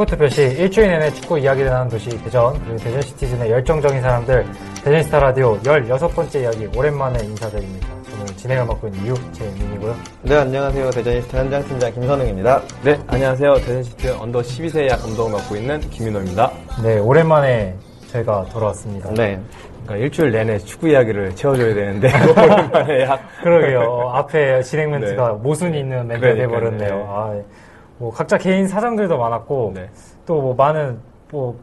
응답하라 축구특별시 일주일 내내 축구 이야기를 하는 도시 대전 그리고 대전 시티즌의 열정적인 사람들 대저니스타 라디오 16번째 이야기 오랜만에 인사드립니다. 저는 진행을 맡고 있는 이유 재민이고요. 네, 안녕하세요. 대전시티 현장 팀장 김선웅입니다. 네, 안녕하세요. 대전시티 under 12세 이하 감독을 맡고 있는 김민호입니다. 네, 오랜만에 저희가 돌아왔습니다. 네. 그러니까 일주일 내내 축구 이야기를 채워줘야 되는데 오랜만에 약 그러게요. 어, 앞에 진행 멘트가 네. 모순이 있는 멘트가 그러니까요. 돼버렸네요. 네. 아, 예. 뭐 각자 개인 사정들도 많았고 네. 또뭐 많은 뭐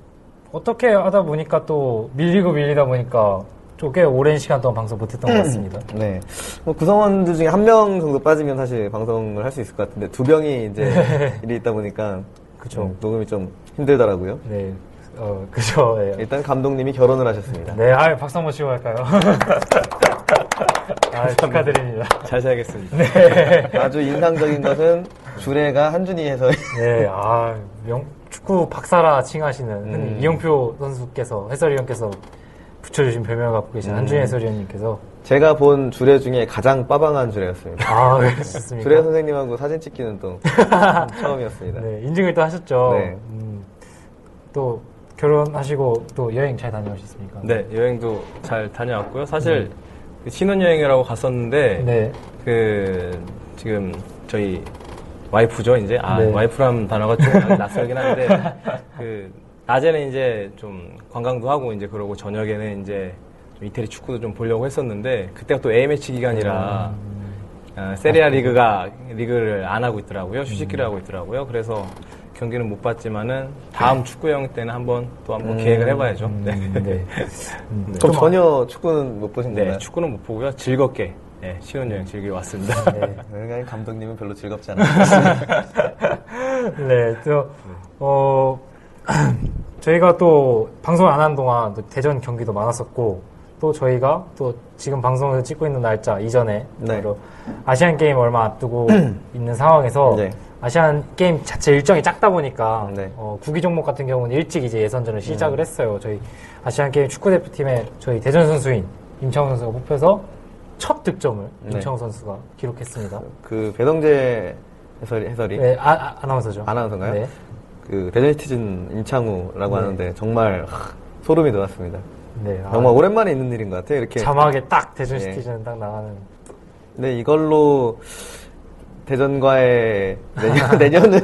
어떻게 하다 보니까 또 밀리고 밀리다 보니까 좀꽤 오랜 시간 동안 방송 못했던 것 같습니다. 네. 뭐 구성원들 중에 한 명 정도 빠지면 사실 방송을 할 수 있을 것 같은데 두 명이 이제 일이 있다 보니까 그쵸. 음, 녹음이 좀 힘들더라고요. 네, 어, 그죠. 예. 일단 감독님이 결혼을 하셨습니다. 네, 아 박수 한번 치고 갈까요? 아, 축하드립니다. 잘 살겠습니다. 아주 인상적인 것은 주례가 한준희 해설. 네, 아, 명, 축구 박사라 칭하시는 음. 이영표 선수께서, 해설위원께서 붙여주신 별명을 갖고 계신 음. 한준희 해설위원님께서. 제가 본 주례 중에 가장 빠방한 주례였습니다. 아, 그렇습니까? 주례 선생님하고 사진 찍기는 또 처음이었습니다. 네, 인증을 또 하셨죠. 네. 음, 또 결혼하시고 또 여행 잘 다녀오셨습니까? 네, 여행도 잘 다녀왔고요. 사실 그 신혼여행이라고 갔었는데 네. 그 지금 저희 와이프죠 이제? 아 네. 와이프라는 단어가 좀 낯설긴 한데 그 낮에는 이제 좀 관광도 하고 이제 그러고 저녁에는 이제 좀 이태리 축구도 좀 보려고 했었는데 그때가 또 A매치 기간이라 어, 세리아 리그가 리그를 안 하고 있더라고요 휴식기를 하고 있더라고요. 그래서 경기는 못 봤지만은 다음 축구 여행 때는 한번 또 한번 계획을 해봐야죠. 네. 음, 네. 음, 그럼 전혀 축구는 못 보신 네, 건가요? 축구는 못 보고요. 즐겁게 네, 신혼여행 즐기고 왔습니다 네. 감독님은 별로 즐겁지 않아요. 네, 또, 어, 저희가 또 방송 안 한 동안 또 대전 경기도 많았었고, 또 저희가 또 지금 방송을 찍고 있는 날짜 이전에 네. 아시안 게임 얼마 앞두고 있는 상황에서 네. 아시안 게임 자체 일정이 작다 보니까 네. 어, 구기 종목 같은 경우는 일찍 이제 예선전을 음. 시작을 했어요. 저희 아시안 게임 축구 대표팀에 저희 대전 선수인 임창훈 선수가 뽑혀서 첫 득점을 네. 임창훈 선수가 기록했습니다. 그 배동재 해설이, 해설이 네, 아, 아, 아 나운서죠. 아나운서인가요? 네. 그 대전 시티즌 임창우라고 네. 하는데 정말 하, 소름이 돋았습니다. 네, 아, 정말 오랜만에 있는 일인 것 같아요. 이렇게. 자막에 딱 대전 네. 시티즌 딱 나가는. 네, 이걸로 대전과의 내년, 내년 은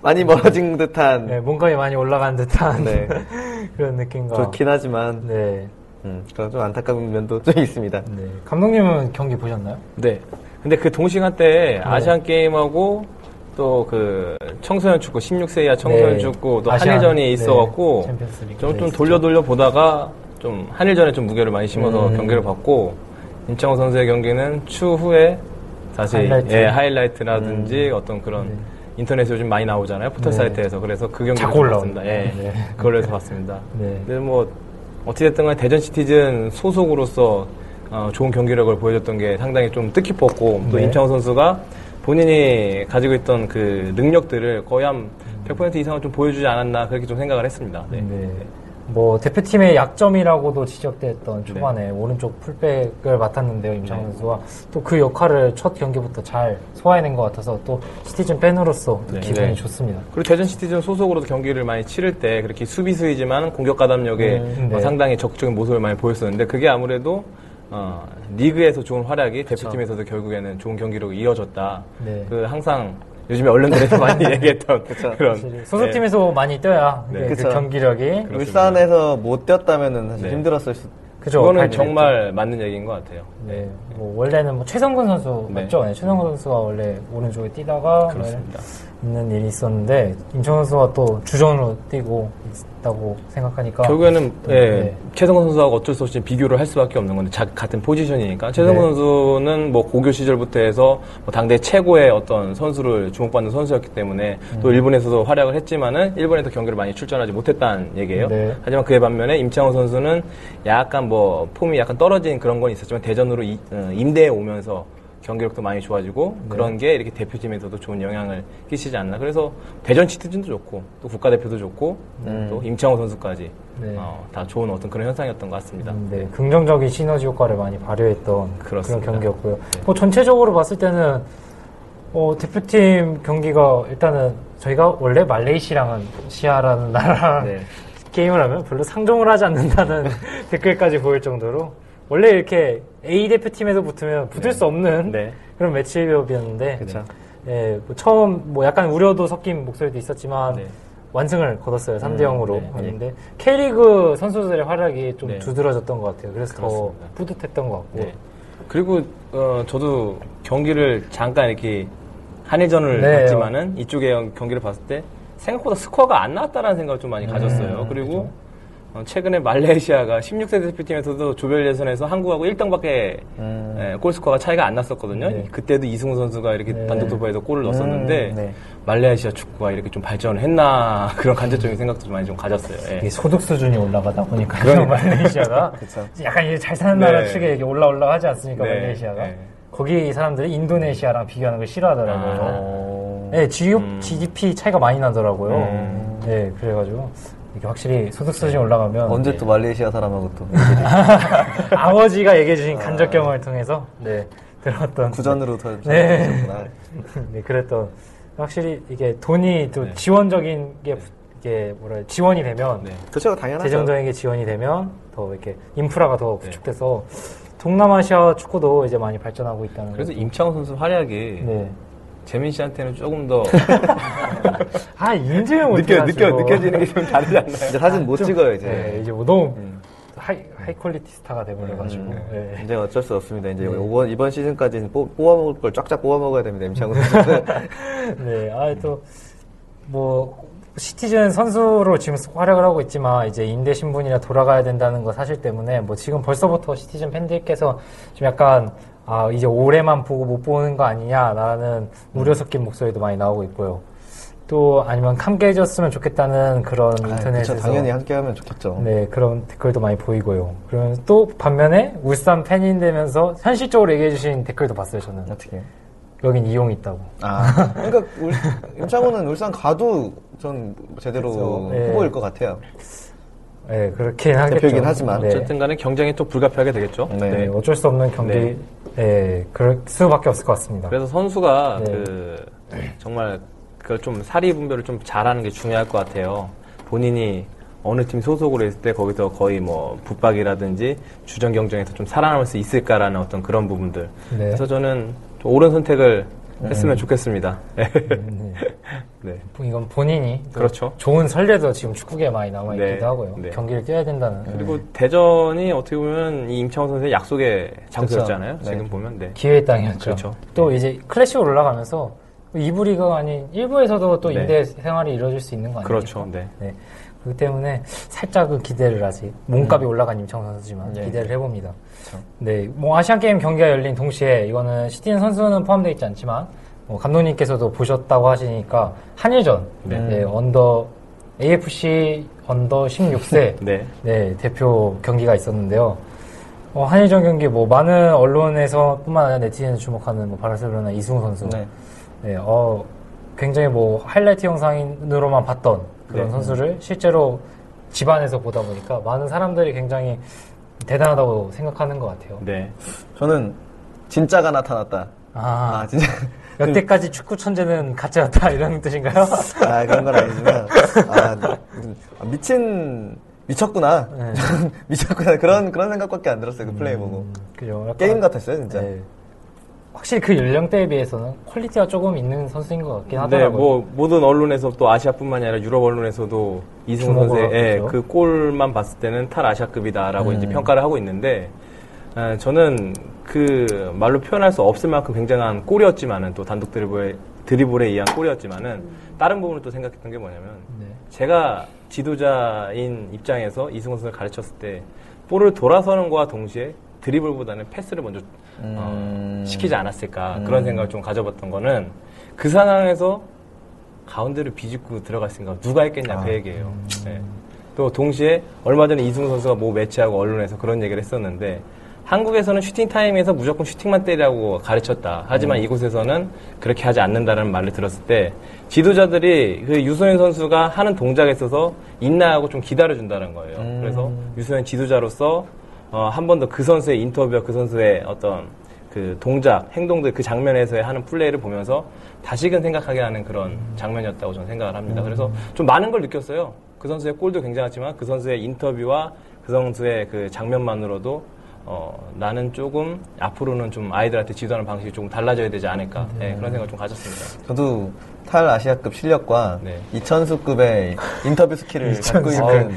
많이 멀어진 듯한 네, 몸값이 많이 올라간 듯한 네. 그런 느낌과. 좋긴 하지만 네, 음, 그런 좀 안타까운 면도 좀 있습니다. 네. 감독님은 경기 보셨나요? 네. 근데 그 동시간대에 네. 아시안 게임하고 또 그 청소년 축구 16세 이하 청소년 네. 축구 또 아시안, 한일전이 네, 있어갖고 좀, 네, 좀 있었죠. 돌려 돌려 보다가 좀 한일전에 좀 무게를 많이 심어서 음. 경기를 봤고 임창호 선수의 경기는 추후에 다시 하이라이트. 예, 하이라이트라든지 어떤 그런 네. 인터넷에 요즘 많이 나오잖아요 포털 네. 사이트에서 그래서 그 경기를. 봤습니다. 예, 네. 그걸로 해서 봤습니다. 네. 근데 뭐 어찌됐든 간에 대전 시티즌 소속으로서 어, 좋은 경기력을 보여줬던 게 상당히 좀 뜻깊었고 또 네. 임창호 선수가 본인이 가지고 있던 그 능력들을 거의 한 100% 이상은 좀 보여주지 않았나 그렇게 좀 생각을 했습니다. 네. 네. 뭐 대표팀의 약점이라고도 지적됐던 초반에 오른쪽 풀백을 맡았는데요 임창훈 네. 선수가 또 그 역할을 첫 경기부터 잘 소화해낸 것 같아서 또 시티즌 팬으로서 또 네. 기분이 네. 좋습니다. 그리고 대전 시티즌 소속으로도 경기를 많이 치를 때 그렇게 수비수이지만 공격 가담력에 음, 어, 네. 상당히 적극적인 모습을 많이 보였었는데 그게 아무래도 어, 리그에서 좋은 활약이 대표팀에서도 결국에는 좋은 경기로 이어졌다. 네. 그 항상 요즘에 언론들에서 많이 얘기했던 그런 확실히 소속팀에서 많이 뛰어야 네. 그 그쵸. 경기력이 그렇습니다. 울산에서 못 뛰었다면은 사실 네. 힘들었을 수. 그죠. 그거는 정말 맞는 얘기인 것 같아요. 네. 뭐 원래는 뭐 최성근 선수 네. 맞죠? 네, 최성근 선수가 원래 오른쪽에 뛰다가 그렇습니다. 있는 일이 있었는데 임창 선수가 또 주전으로 뛰고 있다고 생각하니까 결국에는 예, 네. 최성근 선수하고 어쩔 수 없이 비교를 할 수밖에 없는 건데 자- 같은 포지션이니까 최성근 네. 선수는 뭐 고교 시절부터 해서 뭐 당대 최고의 어떤 선수를 주목받는 선수였기 때문에 음. 또 일본에서도 활약을 했지만은 일본에서 경기를 많이 출전하지 못했다는 얘기예요. 네. 하지만 그에 반면에 임창호 선수는 약간 뭐 폼이 약간 떨어진 그런 건 있었지만 대전으로 이- 어, 임대해 오면서 경기력도 많이 좋아지고 네. 그런 게 이렇게 대표팀에서도 좋은 영향을 끼치지 않나. 그래서 대전 시티즌도 좋고 또 국가대표도 좋고 또 임창호 선수까지 네. 어, 다 좋은 어떤 그런 현상이었던 것 같습니다. 음, 네, 긍정적인 시너지 효과를 많이 발휘했던 그런 그렇습니다. 경기였고요. 뭐 전체적으로 봤을 때는 어, 대표팀 경기가 일단은 저희가 원래 말레이시랑은 시아라는 나라랑 네. 게임을 하면 별로 상종을 하지 않는다는 댓글까지 보일 정도로 원래 이렇게 A 대표팀에서 붙으면 붙을 수 없는 네. 그런 매치업이었는데 그쵸. 예, 뭐 처음 뭐 약간 우려도 섞인 목소리도 있었지만 네. 완승을 거뒀어요. 3대 0으로 네, 했는데 K리그 선수들의 활약이 좀 네. 두드러졌던 것 같아요. 그래서 그렇습니다. 더 뿌듯했던 것 같고. 네. 그리고 어, 저도 경기를 잠깐 이렇게 한일전을 네. 봤지만은 이쪽에 경기를 봤을 때 생각보다 스코어가 안 나왔다라는 생각을 좀 많이 음, 가졌어요. 그리고 어, 최근에 말레이시아가 16세 대표팀에서도 조별 예선에서 한국하고 1등밖에 음. 골 스코어가 차이가 안 났었거든요. 네. 그때도 이승우 선수가 이렇게 네. 단독 돌파해서 골을 넣었었는데 음, 네. 말레이시아 축구가 이렇게 좀 발전을 했나 그런 간접적인 생각도 좀 많이 좀 가졌어요. 예. 소득 수준이 올라가다 보니까 그러니까요. 말레이시아가. 약간 이제 잘 사는 나라 네. 측에 이게 올라 올라 하지 않습니까 네. 말레이시아가 네. 거기 사람들이 인도네시아랑 비교하는 걸 싫어하더라고요. 어. 네, GDP, 음. GDP 차이가 많이 나더라고요. 음. 네, 그래가지고 이게 확실히 소득 수준이 올라가면 언제 또 말레이시아 사람하고 또 아버지가 얘기해 주신 간접 경험을 통해서 네 들었던 구전으로 더 네. 네, 그랬던 확실히 이게 돈이 또 네. 지원적인 게 이게 뭐라 지원이 되면 네. 그렇죠, 당연하죠. 재정적인 게 지원이 되면 더 이렇게 인프라가 더 구축돼서 동남아시아 축구도 이제 많이 발전하고 있다는 그래서. 임창우 선수 활약이 네. 재민 씨한테는 조금 더 아 인증을 못 느껴. 느껴, 느껴지는 게 좀 다르지 않나요? 이제 사진 못 찍어요, 이제. 네, 이제 뭐 너무 음. high, high quality 스타가 돼버려가지고. 네. 이제 어쩔 수 없습니다. 이제 이번, 이번 시즌까지는 뽑, 아 먹을 걸 쫙쫙 뽑아 먹어야 됩니다, 임창우 선수는. 네, 아, 또, 뭐, 시티즌 선수로 지금 활약을 하고 있지만, 이제 임대 신분이라 돌아가야 된다는 거 사실 때문에, 뭐, 지금 벌써부터 시티즌 팬들께서 좀 약간, 아, 이제 올해만 보고 못 보는 거 아니냐라는 우려 섞인 목소리도 많이 나오고 있고요. 또, 아니면 함께 해줬으면 좋겠다는 그런 아, 인터넷에서. 그쵸, 당연히 함께 하면 좋겠죠. 네, 그런 댓글도 많이 보이고요. 그러면 또 반면에 울산 팬인 되면서 현실적으로 얘기해주신 댓글도 봤어요, 저는. 어떻게. 여긴 이용이 있다고. 아, 그러니까 울, 임창훈은 울산 가도 전 제대로 그쵸. 네. 후보일 것 같아요. 네, 그렇긴 하겠죠. 대표이긴 하지만 네. 어쨌든 간에 경쟁이 또 불가피하게 되겠죠. 네. 네, 어쩔 수 없는 경기, 네. 네. 그럴 수밖에 없을 것 같습니다. 그래서 선수가 네. 그 정말 그걸 좀 사리 분별을 좀 잘하는 게 중요할 것 같아요. 본인이 어느 팀 소속으로 있을 때 거기서 거의 뭐 붙박이라든지 주전 경쟁에서 좀 살아남을 수 있을까라는 어떤 그런 부분들. 네. 그래서 저는 좀 옳은 선택을 했으면 좋겠습니다. 네. 네. 이건 본인이 또 그렇죠. 좋은 선례도 지금 축구계에 많이 남아 있기도 네. 하고요. 네. 경기를 뛰어야 된다는 그리고 대전이 어떻게 보면 이 임창호 선수의 약속의 장소였잖아요. 그렇죠. 지금 네. 보면 네. 기회의 땅이었죠. 그렇죠. 또 이제 클래식으로 올라가면서 2부 리그가 아닌 1부에서도 또 네. 임대 생활이 이루어질 수 있는 거 아니에요? 그렇죠. 네. 네. 그렇기 때문에 살짝은 기대를 아직 몸값이 올라간 임창 선수지만 네. 기대를 해봅니다. 네, 뭐 아시안 게임 경기가 열린 동시에 이거는 시티즌 선수는 포함되어 있지 않지만 뭐 감독님께서도 보셨다고 하시니까 한일전 네. 네, under AFC under 16세 네. 네, 대표 경기가 있었는데요. 어, 한일전 경기 뭐 많은 언론에서뿐만 아니라 네티즌 주목하는 뭐 바르셀로나 이승우 선수 네. 네, 어, 굉장히 뭐 하이라이트 영상으로만 봤던 그런 네. 선수를 실제로 집안에서 보다 보니까 많은 사람들이 굉장히 대단하다고 생각하는 것 같아요. 네. 저는 진짜가 나타났다. 아, 아, 진짜. 여태까지 축구 천재는 가짜였다 이런 뜻인가요? 아, 그런 건 아니지만. 아, 아, 미친. 미쳤구나. 네. 미쳤구나. 그런, 그런 생각밖에 안 들었어요. 그 플레이 보고. 음, 그죠. 약간- 게임 같았어요, 진짜. 네. 확실히 그 연령대에 비해서는 quality가 조금 있는 선수인 것 같긴 네, 하더라고요. 뭐 모든 언론에서 또 아시아뿐만이 아니라 유럽 언론에서도 주목을 선수의 예. 그 골만 봤을 때는 탈 아시아급이다라고 음. 이제 평가를 하고 있는데 아, 저는 그 말로 표현할 수 없을 만큼 굉장한 골이었지만은 또 단독 드리블에 드리블에 의한 골이었지만은 다른 부분을 또 생각했던 게 뭐냐면 네. 제가 지도자인 입장에서 이승우 선수를 가르쳤을 때 볼을 돌아서는 것과 동시에 드리블보다는 패스를 먼저 어, 음. 시키지 않았을까 음. 그런 생각을 좀 가져봤던 거는 그 상황에서 가운데를 비집고 들어갔으니까 누가 했겠냐 아. 그 얘기예요. 네. 또 동시에 얼마 전에 이승우 선수가 뭐 매치하고 언론에서 그런 얘기를 했었는데 한국에서는 슈팅 타임에서 무조건 슈팅만 때리라고 가르쳤다. 하지만 음. 이곳에서는 그렇게 하지 않는다는 말을 들었을 때 지도자들이 그 유소연 선수가 하는 동작에 있어서 인나하고 좀 기다려준다는 거예요. 음. 그래서 유소연 지도자로서 어, 한 번 더 그 선수의 인터뷰와 그 선수의 어떤 그 동작, 행동들 그 장면에서의 하는 플레이를 보면서 다시금 생각하게 하는 그런 장면이었다고 저는 생각을 합니다. 그래서 좀 많은 걸 느꼈어요. 그 선수의 골도 굉장하지만 그 선수의 인터뷰와 그 선수의 그 장면만으로도 어, 나는 조금 앞으로는 좀 아이들한테 지도하는 방식이 조금 달라져야 되지 않을까 네, 그런 생각을 좀 가졌습니다. 저도 탈 아시아급 실력과 네. 이천수급의 인터뷰 skill을 갖고 이천수. 있는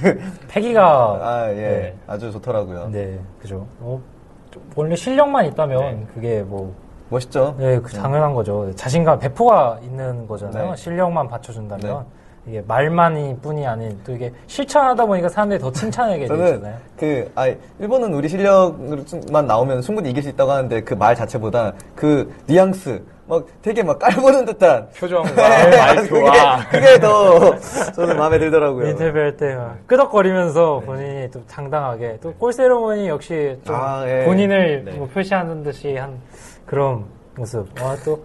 패기가 아, 예. 네. 아주 좋더라고요. 네, 그죠. 어, 좀 원래 실력만 있다면 네. 그게 뭐 멋있죠? 네, 그 당연한 거죠. 자신감, 배포가 있는 거잖아요. 네. 실력만 받쳐준다면. 이게 말만이 뿐이 아닌, 또 이게 실천하다 보니까 사람들이 더 칭찬하게 저는 되잖아요. 그, 아, 일본은 우리 실력만 나오면 충분히 이길 수 있다고 하는데 그 말 자체보다 그 뉘앙스, 막 되게 막 깔보는 듯한 표정과 그게, 말투와 그게 더 저는 마음에 들더라고요. 인터뷰할 때막 끄덕거리면서 본인이 또 당당하게, 또 골 세레모니 역시 좀 아, 예. 본인을 네. 뭐 표시하는 듯이 한 그런 모습. 아, 또,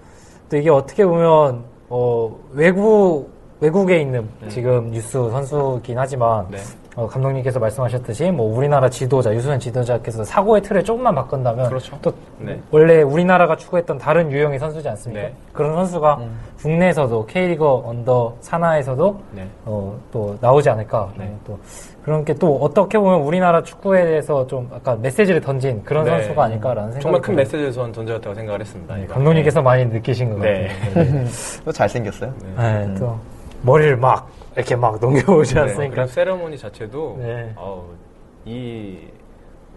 또 이게 어떻게 보면, 어, 외국, 외국에 있는 지금 뉴스 선수긴 하지만, 네. 어, 감독님께서 말씀하셨듯이 뭐 우리나라 지도자 유수현 지도자께서 사고의 틀을 조금만 바꾼다면 그렇죠. 또 네. 원래 우리나라가 추구했던 다른 유형의 선수지 않습니까? 네. 그런 선수가 국내에서도 K리거 언더 산하에서도 네. 어, 또 나오지 않을까. 네. 어, 또 그런 게 또 어떻게 보면 우리나라 축구에 대해서 좀 약간 메시지를 던진 그런 네. 선수가 아닐까라는 생각이 정말 큰. 메시지를 전 던져졌다고 생각을 했습니다. 네. 감독님께서 많이 느끼신 것 네. 같아요. 또 잘생겼어요. 네, 또 머리를 막 이렇게 막 넘겨오지 네, 않습니까? 그런 세레모니 자체도 네. 어우, 이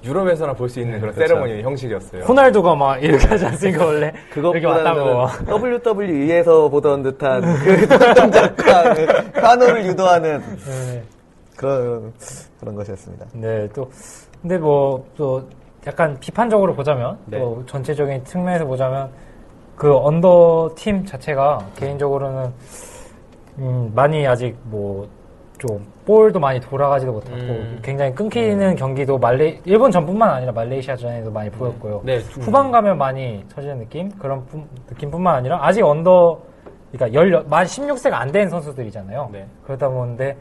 유럽에서나 볼 수 있는 그런 그렇죠. 세레모니 형식이었어요. 호날두가 막 이렇게 하지 않습니까 원래 그것보다는 WWE에서 보던 듯한 그 동작과 그 카노를 유도하는 네. 그런 그런 것이었습니다. 네, 또 근데 뭐 또 약간 비판적으로 보자면 네. 또 전체적인 측면에서 보자면 그 under 팀 자체가 개인적으로는 음, 많이 아직 뭐 좀 볼도 많이 돌아가지도 못하고 음. 굉장히 끊기는 경기도 말레 일본 전뿐만 아니라 말레이시아전에도 많이 보였고요. 네, 후반 가면 많이 처지는 느낌 그런 품- 느낌뿐만 아니라 아직 under 그러니까 열, 만 16세가 안 된 선수들이잖아요. 네. 그러다 보는데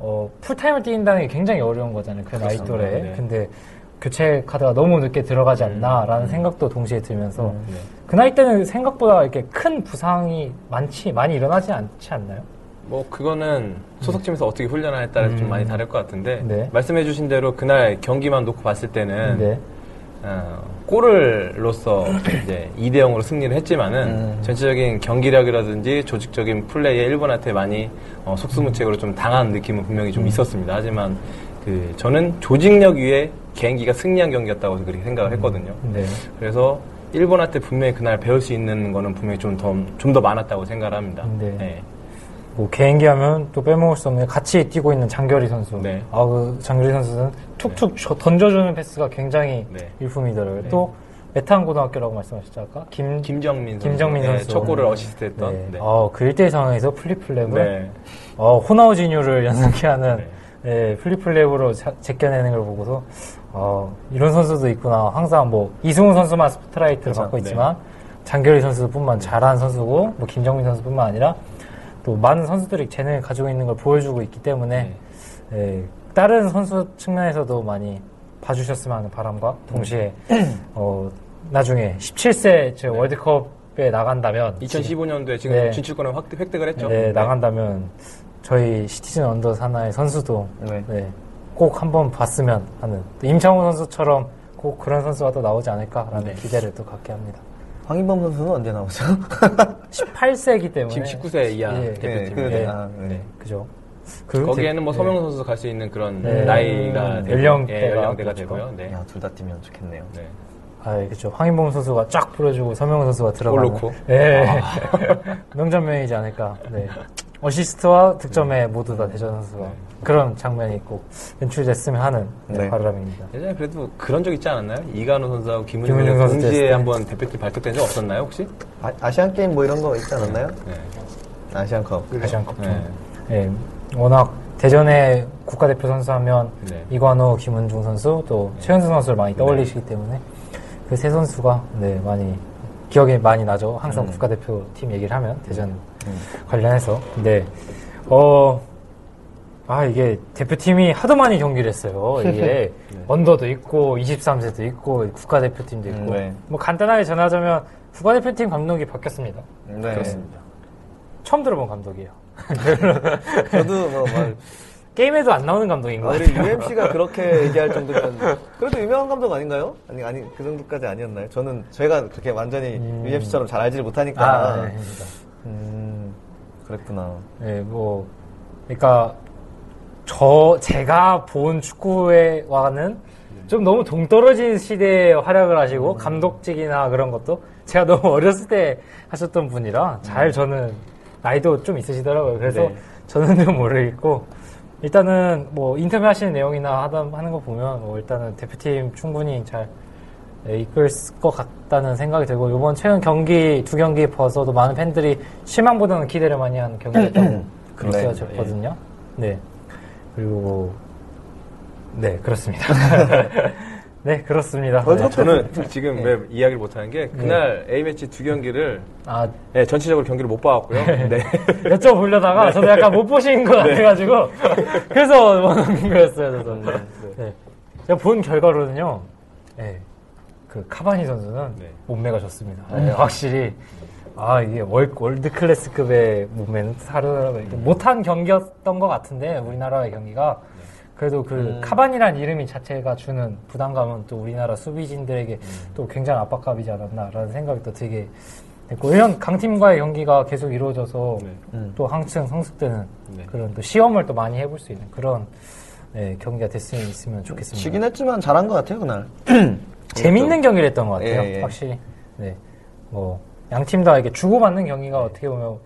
어, 풀타임을 뛰는다는 게 굉장히 어려운 거잖아요. 그 나이 그렇죠. 또래. 네. 근데 교체 카드가 너무 늦게 들어가지 않나라는 음. 생각도 동시에 들면서 네. 그 나이 때는 생각보다 이렇게 큰 부상이 많지 많이 일어나지 않지 않나요? 뭐 그거는 소속팀에서 어떻게 훈련하에 따라 좀 음. 많이 다를 것 같은데 네. 말씀해주신 대로 그날 경기만 놓고 봤을 때는 네. 어, 골을로서 이제 2대 0으로 승리를 했지만은 음. 전체적인 경기력이라든지 조직적인 플레이에 일본한테 많이 어, 속수무책으로 좀 당한 느낌은 분명히 음. 좀 있었습니다. 하지만 그 저는 조직력 위에 개인기가 승리한 경기였다고 그렇게 생각을 했거든요. 네. 그래서 일본한테 분명히 그날 배울 수 있는 거는 분명히 좀 더 좀 더 많았다고 생각을 합니다. 네. 뭐 개인기 하면 또 빼먹을 수 없는 같이 뛰고 있는 장결희 선수. 네. 아, 그 장결희 선수는 툭툭 저- 던져주는 패스가 굉장히 네. 일품이더라고요. 또 매탄 고등학교라고 말씀하셨죠 아까 김 김정민 선수, 김정민 네, 선수. 첫 골을 어시스트했던 네. 네. 어, 그 1대1 상황에서 flip flap을 네. 어, 호나우지뉴를 연상케 하는 네. 예, 플리플랩으로 자- 제껴내는 걸 보고서 어, 이런 선수도 있구나. 항상 뭐 이승우 선수만 스포트라이트를 그렇죠. 받고 네. 있지만 장결희 선수뿐만 잘한 선수고 뭐 김정민 선수뿐만 아니라 또 많은 선수들이 재능을 가지고 있는 걸 보여주고 있기 때문에 네. 예, 다른 선수 측면에서도 많이 봐주셨으면 하는 바람과 동시에 어, 나중에 17세 저 월드컵에 나간다면 2015년도에 지금 네. 진출권을 확, 획득을 했죠. 네, 나간다면 저희 시티즌 언더 산하의 선수도 네. 네, 꼭 한번 봤으면 하는 또 임창호 선수처럼 꼭 그런 선수가 또 나오지 않을까라는 네. 기대를 또 갖게 합니다. 황인범 선수는 언제 나오죠? 18세기 때문에 지금 19세 이하 예. 대표팀. 그, 네. 아, 네. 그죠. 그 거기에는 뭐 대- 서명 선수 갈 수 있는 그런 네. 나이가 음, 되고, 연령대가 예, 연령대가 그렇죠. 되고요. 네. 야, 둘다 뛰면 좋겠네요. 네. 아, 그렇죠. 황인범 선수가 쫙 뿌려주고 서명훈 선수가 들어가는. 넣고? 예. 명장면이지 않을까. 네. 어시스트와 득점에 모두 다 대전 선수가 그런 장면이 꼭 연출됐으면 하는 네, 네. 바람입니다. 예전에 그래도 그런 적 있지 않았나요? 이간호 선수하고 김은중 김은중 선수 동시에 때. 한번 대표팀 발탁된 적 없었나요, 혹시? 아, 아시안 게임 뭐 이런 거 있지 않았나요? 네. 아시안컵. 아시안컵. 네. 예. 워낙 대전의 국가대표 선수 하면 네. 이관호, 김은중 선수 또 최현수 선수를 많이 떠올리시기 때문에 그 세 선수가 네, 많이 기억에 많이 나죠. 항상 음. 국가대표 팀 얘기를 하면 대전 관련해서. 근데 어, 아, 이게 대표팀이 하도 많이 경기를 했어요. 이게 언더도 있고 23세도 있고 국가대표팀도 있고. 음, 네. 뭐 간단하게 전하자면 국가대표팀 감독이 바뀌었습니다. 네. 그렇습니다. 처음 들어본 감독이에요. 저도 뭐, 막, 게임에도 안 나오는 감독인 것 아, 같아요. UMC가 그렇게 얘기할 정도면 그래도 유명한 감독 아닌가요? 아니 아니 그 정도까지 아니었나요? 저는 저희가 그렇게 완전히 UMC처럼 잘 알지를 못하니까 아, 네. 음 그랬구나. 네, 뭐, 그러니까 저 제가 본 축구와는 좀 너무 동떨어진 시대에 활약을 하시고 감독직이나 그런 것도 제가 너무 어렸을 때 하셨던 분이라 잘 저는 나이도 좀 있으시더라고요. 그래서 네. 저는 좀 모르겠고 일단은 뭐 인터뷰 하시는 내용이나 하다 하는 거 보면 뭐 일단은 대표팀 충분히 잘 네, 이끌 것 같다는 생각이 들고 이번 최근 경기 두 경기 벗어도 많은 팬들이 실망보다는 기대를 많이 한 경기였다고 느껴졌거든요. 네. 그리고 네 그렇습니다. 네 그렇습니다. 네. 저는 지금 왜 이야기를 못하는 게 그날 A매치 두 경기를 아 네, 전체적으로 경기를 못 봐왔고요. 네. 여쭤보려다가 저도 약간 못 보신 것 같아가지고 그래서 원하는 거였어요. 저도. 네. 제가 본 결과로는요. 네. 그 카바니 선수는 네. 몸매가 좋습니다. 네, 확실히 아 이게 월, 월드 클래스급의 몸매는 다르더라고요. 이게 못한 경기였던 것 같은데 우리나라의 경기가 그래도 그 카바니란 이름이 자체가 주는 부담감은 또 우리나라 수비진들에게 또 굉장히 압박감이지 않았나라는 생각이 또 되게 됐고 이런 강팀과의 경기가 계속 이루어져서 네. 또 한층 성숙되는 네. 그런 또 시험을 또 많이 해볼 수 있는 그런 네, 경기가 됐으면 있으면 좋겠습니다. 지긴 했지만 잘한 것 같아요 그날. 재밌는 경기를 했던 것 같아요. 예, 예. 확실히. 네. 뭐, 양 팀 다 이렇게 주고받는 경기가 어떻게 보면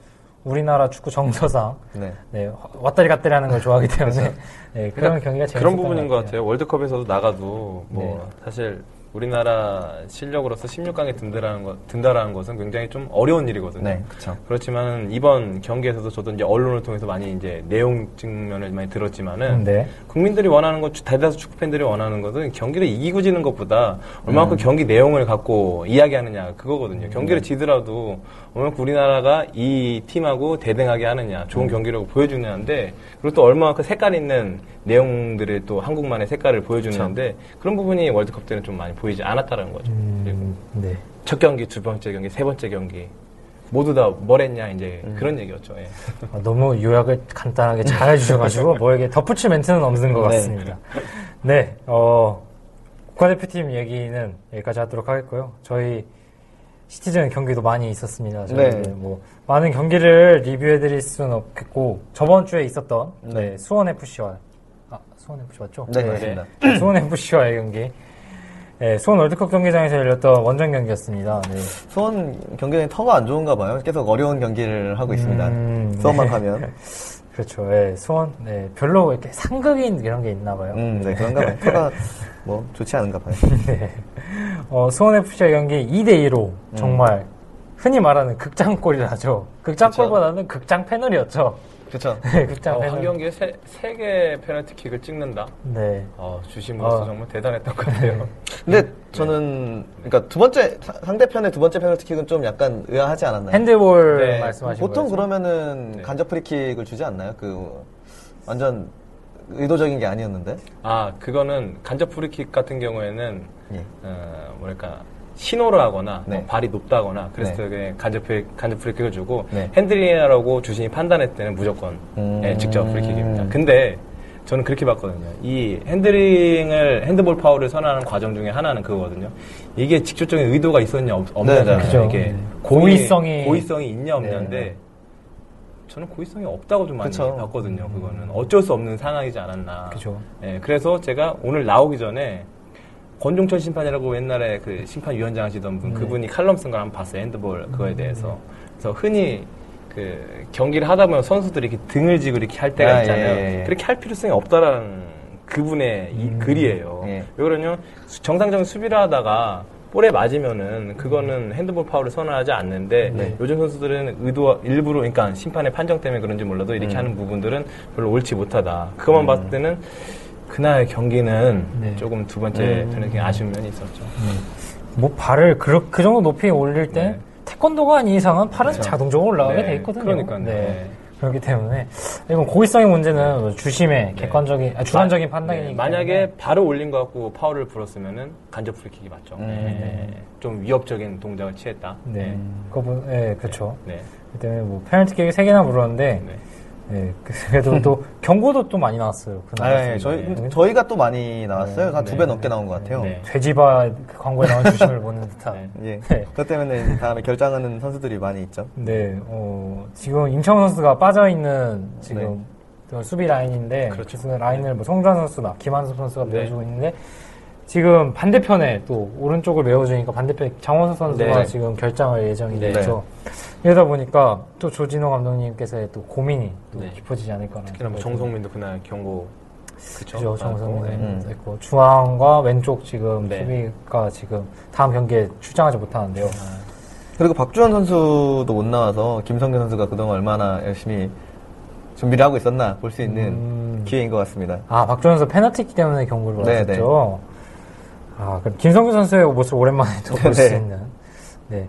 우리나라 축구 정서상 네. 네, 왔다리 갔다리 하는 걸 좋아하기 때문에 네, 그런 경기가 재밌었던 그런 부분인 것것 같아요. 월드컵에서도 나가도 뭐 네. 사실 우리나라 실력으로서 16강에 든다라는 것, 든다라는 것은 굉장히 좀 어려운 일이거든요. 네, 그쵸. 그렇지만 이번 경기에서도 저도 이제 언론을 통해서 많이 이제 내용 측면을 많이 들었지만은 음, 네. 국민들이 원하는 것, 대다수 축구 팬들이 원하는 것은 경기를 이기고 지는 것보다 얼마큼 음. 경기 내용을 갖고 이야기하느냐 그거거든요. 경기를 지더라도 얼마큼 우리나라가 이 팀하고 대등하게 하느냐, 좋은 경기력을 보여주느냐인데 그리고 또 얼마만큼 색깔 있는 내용들을 또 한국만의 색깔을 보여주는데 그런 부분이 월드컵 때는 좀 많이 보이지 않았다는 거죠. 그리고 음, 네. 첫 경기, 두 번째 경기, 세 번째 경기 모두 다 뭘 했냐 이제 그런 얘기였죠. 예. 아, 너무 요약을 간단하게 잘 해주셔가지고 뭐에게 덧붙일 멘트는 없는 것 네. 같습니다. 네, 어, 국가대표팀 얘기는 여기까지 하도록 하겠고요. 저희 시티즌 경기도 많이 있었습니다. 네. 뭐 많은 경기를 리뷰해드릴 수는 없겠고 저번 주에 있었던 네, 수원 FC와 아 수원 FC 맞죠? 네, 맞습니다. 네, 수원 FC와의 경기. 네, 수원 월드컵 경기장에서 열렸던 원정 경기였습니다. 네. 수원 경기장이 터가 안 좋은가 봐요. 계속 어려운 경기를 하고 있습니다. 음, 수원만 네. 가면. 그렇죠. 네, 수원, 네, 별로 이렇게 상극인 이런 게 있나 봐요. 음, 네, 그런가 봐요. 터가 뭐 좋지 않은가 봐요. 네. 어, 수원 FC의 경기 2대2로 음. 정말 흔히 말하는 극장골이라죠. 극장골보다는 극장 패널이었죠. 그렇죠. 네, 극장 어, 한. 경기에 세, 세 개의 페널티킥을 찍는다. 네. 어, 주심으로서 어. 정말 대단했던 것 같아요. 근데 저는 그러니까 두 번째 사- 상대편의 두 번째 페널티킥은 좀 약간 의아하지 않았나요? 핸드볼 네. 말씀하신 보통 거죠? 그러면은 네. 간접 프리킥을 주지 않나요? 그 완전 의도적인 게 아니었는데. 아, 그거는 간접 프리킥 같은 경우에는 예. 어, 뭐랄까 신호를 하거나 네. 뭐 발이 높다거나 그랬을 네. 때 간접 프리킥, 간접 프리킥을 주고 네. 핸들링이라고 주심이 판단했을 때는 무조건 음. 예, 직접 프리킥입니다. 근데 저는 그렇게 봤거든요. 이 핸들링을 핸드볼 파울을 선언하는 과정 중에 하나는 그거거든요. 이게 직접적인 의도가 있었냐 없, 없냐잖아요. 네, 네. 그죠. 이게 네. 고의성이- 고의성이 있냐 네. 없냐인데 저는 고의성이 없다고 좀 많이 그쵸. 봤거든요. 그거는 어쩔 수 없는 상황이지 않았나. 그죠. 예, 그래서 제가 오늘 나오기 전에 권종철 심판이라고 옛날에 그 심판위원장 하시던 네. 분 그분이 칼럼 쓴 걸 한번 봤어요 핸드볼 그거에 음. 대해서 그래서 흔히 그 경기를 하다 보면 선수들이 이렇게 등을 지고 이렇게 할 때가 아, 있잖아요 예, 예. 그렇게 할 필요성이 없다라는 그분의 이 음. 글이에요 예. 왜 그러냐면 수- 정상적인 수비를 하다가 볼에 맞으면은 그거는 핸드볼 파울을 선언하지 않는데 네. 요즘 선수들은 의도 일부러 그러니까 심판의 판정 때문에 그런지 몰라도 음. 이렇게 하는 부분들은 별로 옳지 못하다. 그것만 봤을 때는 그날 경기는 네. 조금 두 번째 음. 저는 그냥 아쉬운 면이 있었죠. 뭐 발을 그, 그 정도 높이 올릴 때 네. 태권도가 아닌 이상은 팔은 그렇죠. 자동적으로 올라가게 네, 돼 있거든요. 그러니까요. 네. 네. 그렇기 때문에 이건 고의성의 문제는 뭐 주심의 객관적인 아, 주관적인 판단이니까 네, 만약에 발을 올린 것 같고 파울을 불었으면은 간접 프리킥이 맞죠. 음. 네. 좀 위협적인 동작을 취했다. 네, 그거 네, 그렇죠. 네. 그 때문에 뭐 페널티킥 세 개나 물었는데 네. 네, 그래도 또 경고도 또 많이 나왔어요. 그날. 아, 예, 저희, 네. 저희가 또 많이 나왔어요. 한두배 네. 넘게 나온 것 같아요. 네. 돼지바 그 광고에 나온 주심을 보는 듯한. 네. 예. 네. 그것 때문에 다음에 결장하는 선수들이 많이 있죠. 네, 어, 지금 임창호 선수가 빠져 있는 지금 그 수비 라인인데, 그렇죠. 그 라인을 뭐 성주환 선수나 김한섭 선수가 네. 메워주고 있는데, 지금 반대편에 또 오른쪽을 메워주니까 반대편 장원석 선수가 네. 지금 결장할 예정이 네. 되죠. 이러다 보니까 또 조진호 감독님께서의 또 고민이 또 네. 깊어지지 않을까. 특히나 뭐 정성민도 그날 경고 그쵸? 그죠, 정성민 네. 음. 있고 중앙과 왼쪽 지금 네. 수비가 지금 다음 경기에 출장하지 못하는데요. 그리고 박주환 선수도 못 나와서 김성규 선수가 그동안 얼마나 열심히 준비를 하고 있었나 볼 수 있는 음. 기회인 것 같습니다. 아, 박주현 선수 페널티킥 때문에 경고를 네, 받았죠. 아, 그럼 김성규 선수의 모습 오랜만에 또 볼수 네. 있는. 네.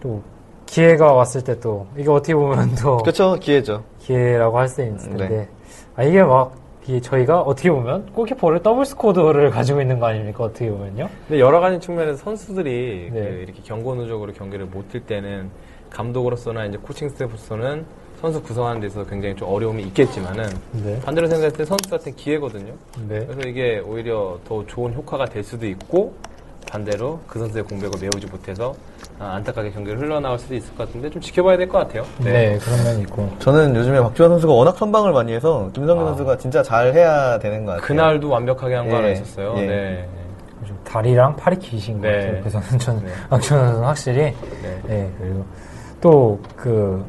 또 기회가 왔을 때 또 이게 어떻게 보면 또 그렇죠, 기회죠. 기회라고 할 수 있을 텐데. 네. 아, 이게 막 이게 저희가 어떻게 보면 골키퍼를 double squad를 가지고 있는 거 아닙니까? 어떻게 보면요. 근데 여러 가지 측면에서 선수들이 네. 그 이렇게 경고 누적으로 경기를 못 뛸 때는 감독으로서나 이제 코칭 스태프로서는 선수 구성하는 데서 굉장히 좀 어려움이 있겠지만은 네. 반대로 생각했을 때 선수한테 기회거든요. 네. 그래서 이게 오히려 더 좋은 효과가 될 수도 있고 반대로 그 선수의 공백을 메우지 못해서 아, 안타깝게 경기를 흘러나올 수도 있을 것 같은데 좀 지켜봐야 될 것 같아요. 네. 그런 면이 있고. 저는 요즘에 박주환 선수가 워낙 선방을 많이 해서 김성규 아. 선수가 진짜 잘 해야 되는 것 같아요. 그날도 완벽하게 한거 하나 예, 있었어요. 예. 네. 좀 다리랑 팔이 기신 것 네. 같아요. 그래서 저는 네. 박주현 선수는 확실히 네. 네, 그리고 또 그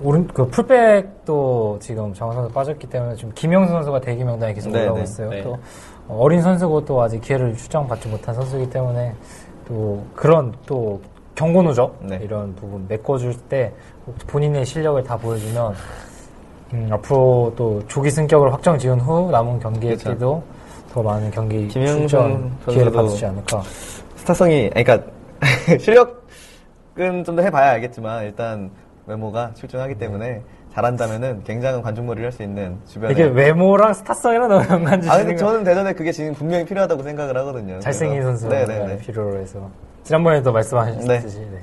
오른 그 풀백도 지금 장원 선수 빠졌기 때문에 지금 김영수 선수가 대기 명단에 계속 네, 올라오고 네. 있어요. 네. 또 어린 선수고 또 아직 기회를 출장받지 못한 선수이기 때문에 또 그런 또 경고 누적 네. 이런 부분 메꿔줄 때 본인의 실력을 다 보여주면 음, 앞으로 또 조기 승격을 확정 지은 후 남은 경기에 그렇죠. 때도 더 많은 경기 출전 기회를 받지 않을까. 스타성이, 그러니까 실력은 좀더 해봐야 알겠지만 일단 외모가 출중하기 때문에 잘한다면은 굉장한 관중몰이를 할 수 있는 주변에 이게 외모랑 스타성이랑 너무 연관 아, 근데 거 저는 대전에 그게 지금 분명히 필요하다고 생각을 하거든요. 잘생긴 선수가 네네네. 필요로 해서 지난번에도 말씀하셨듯이 네.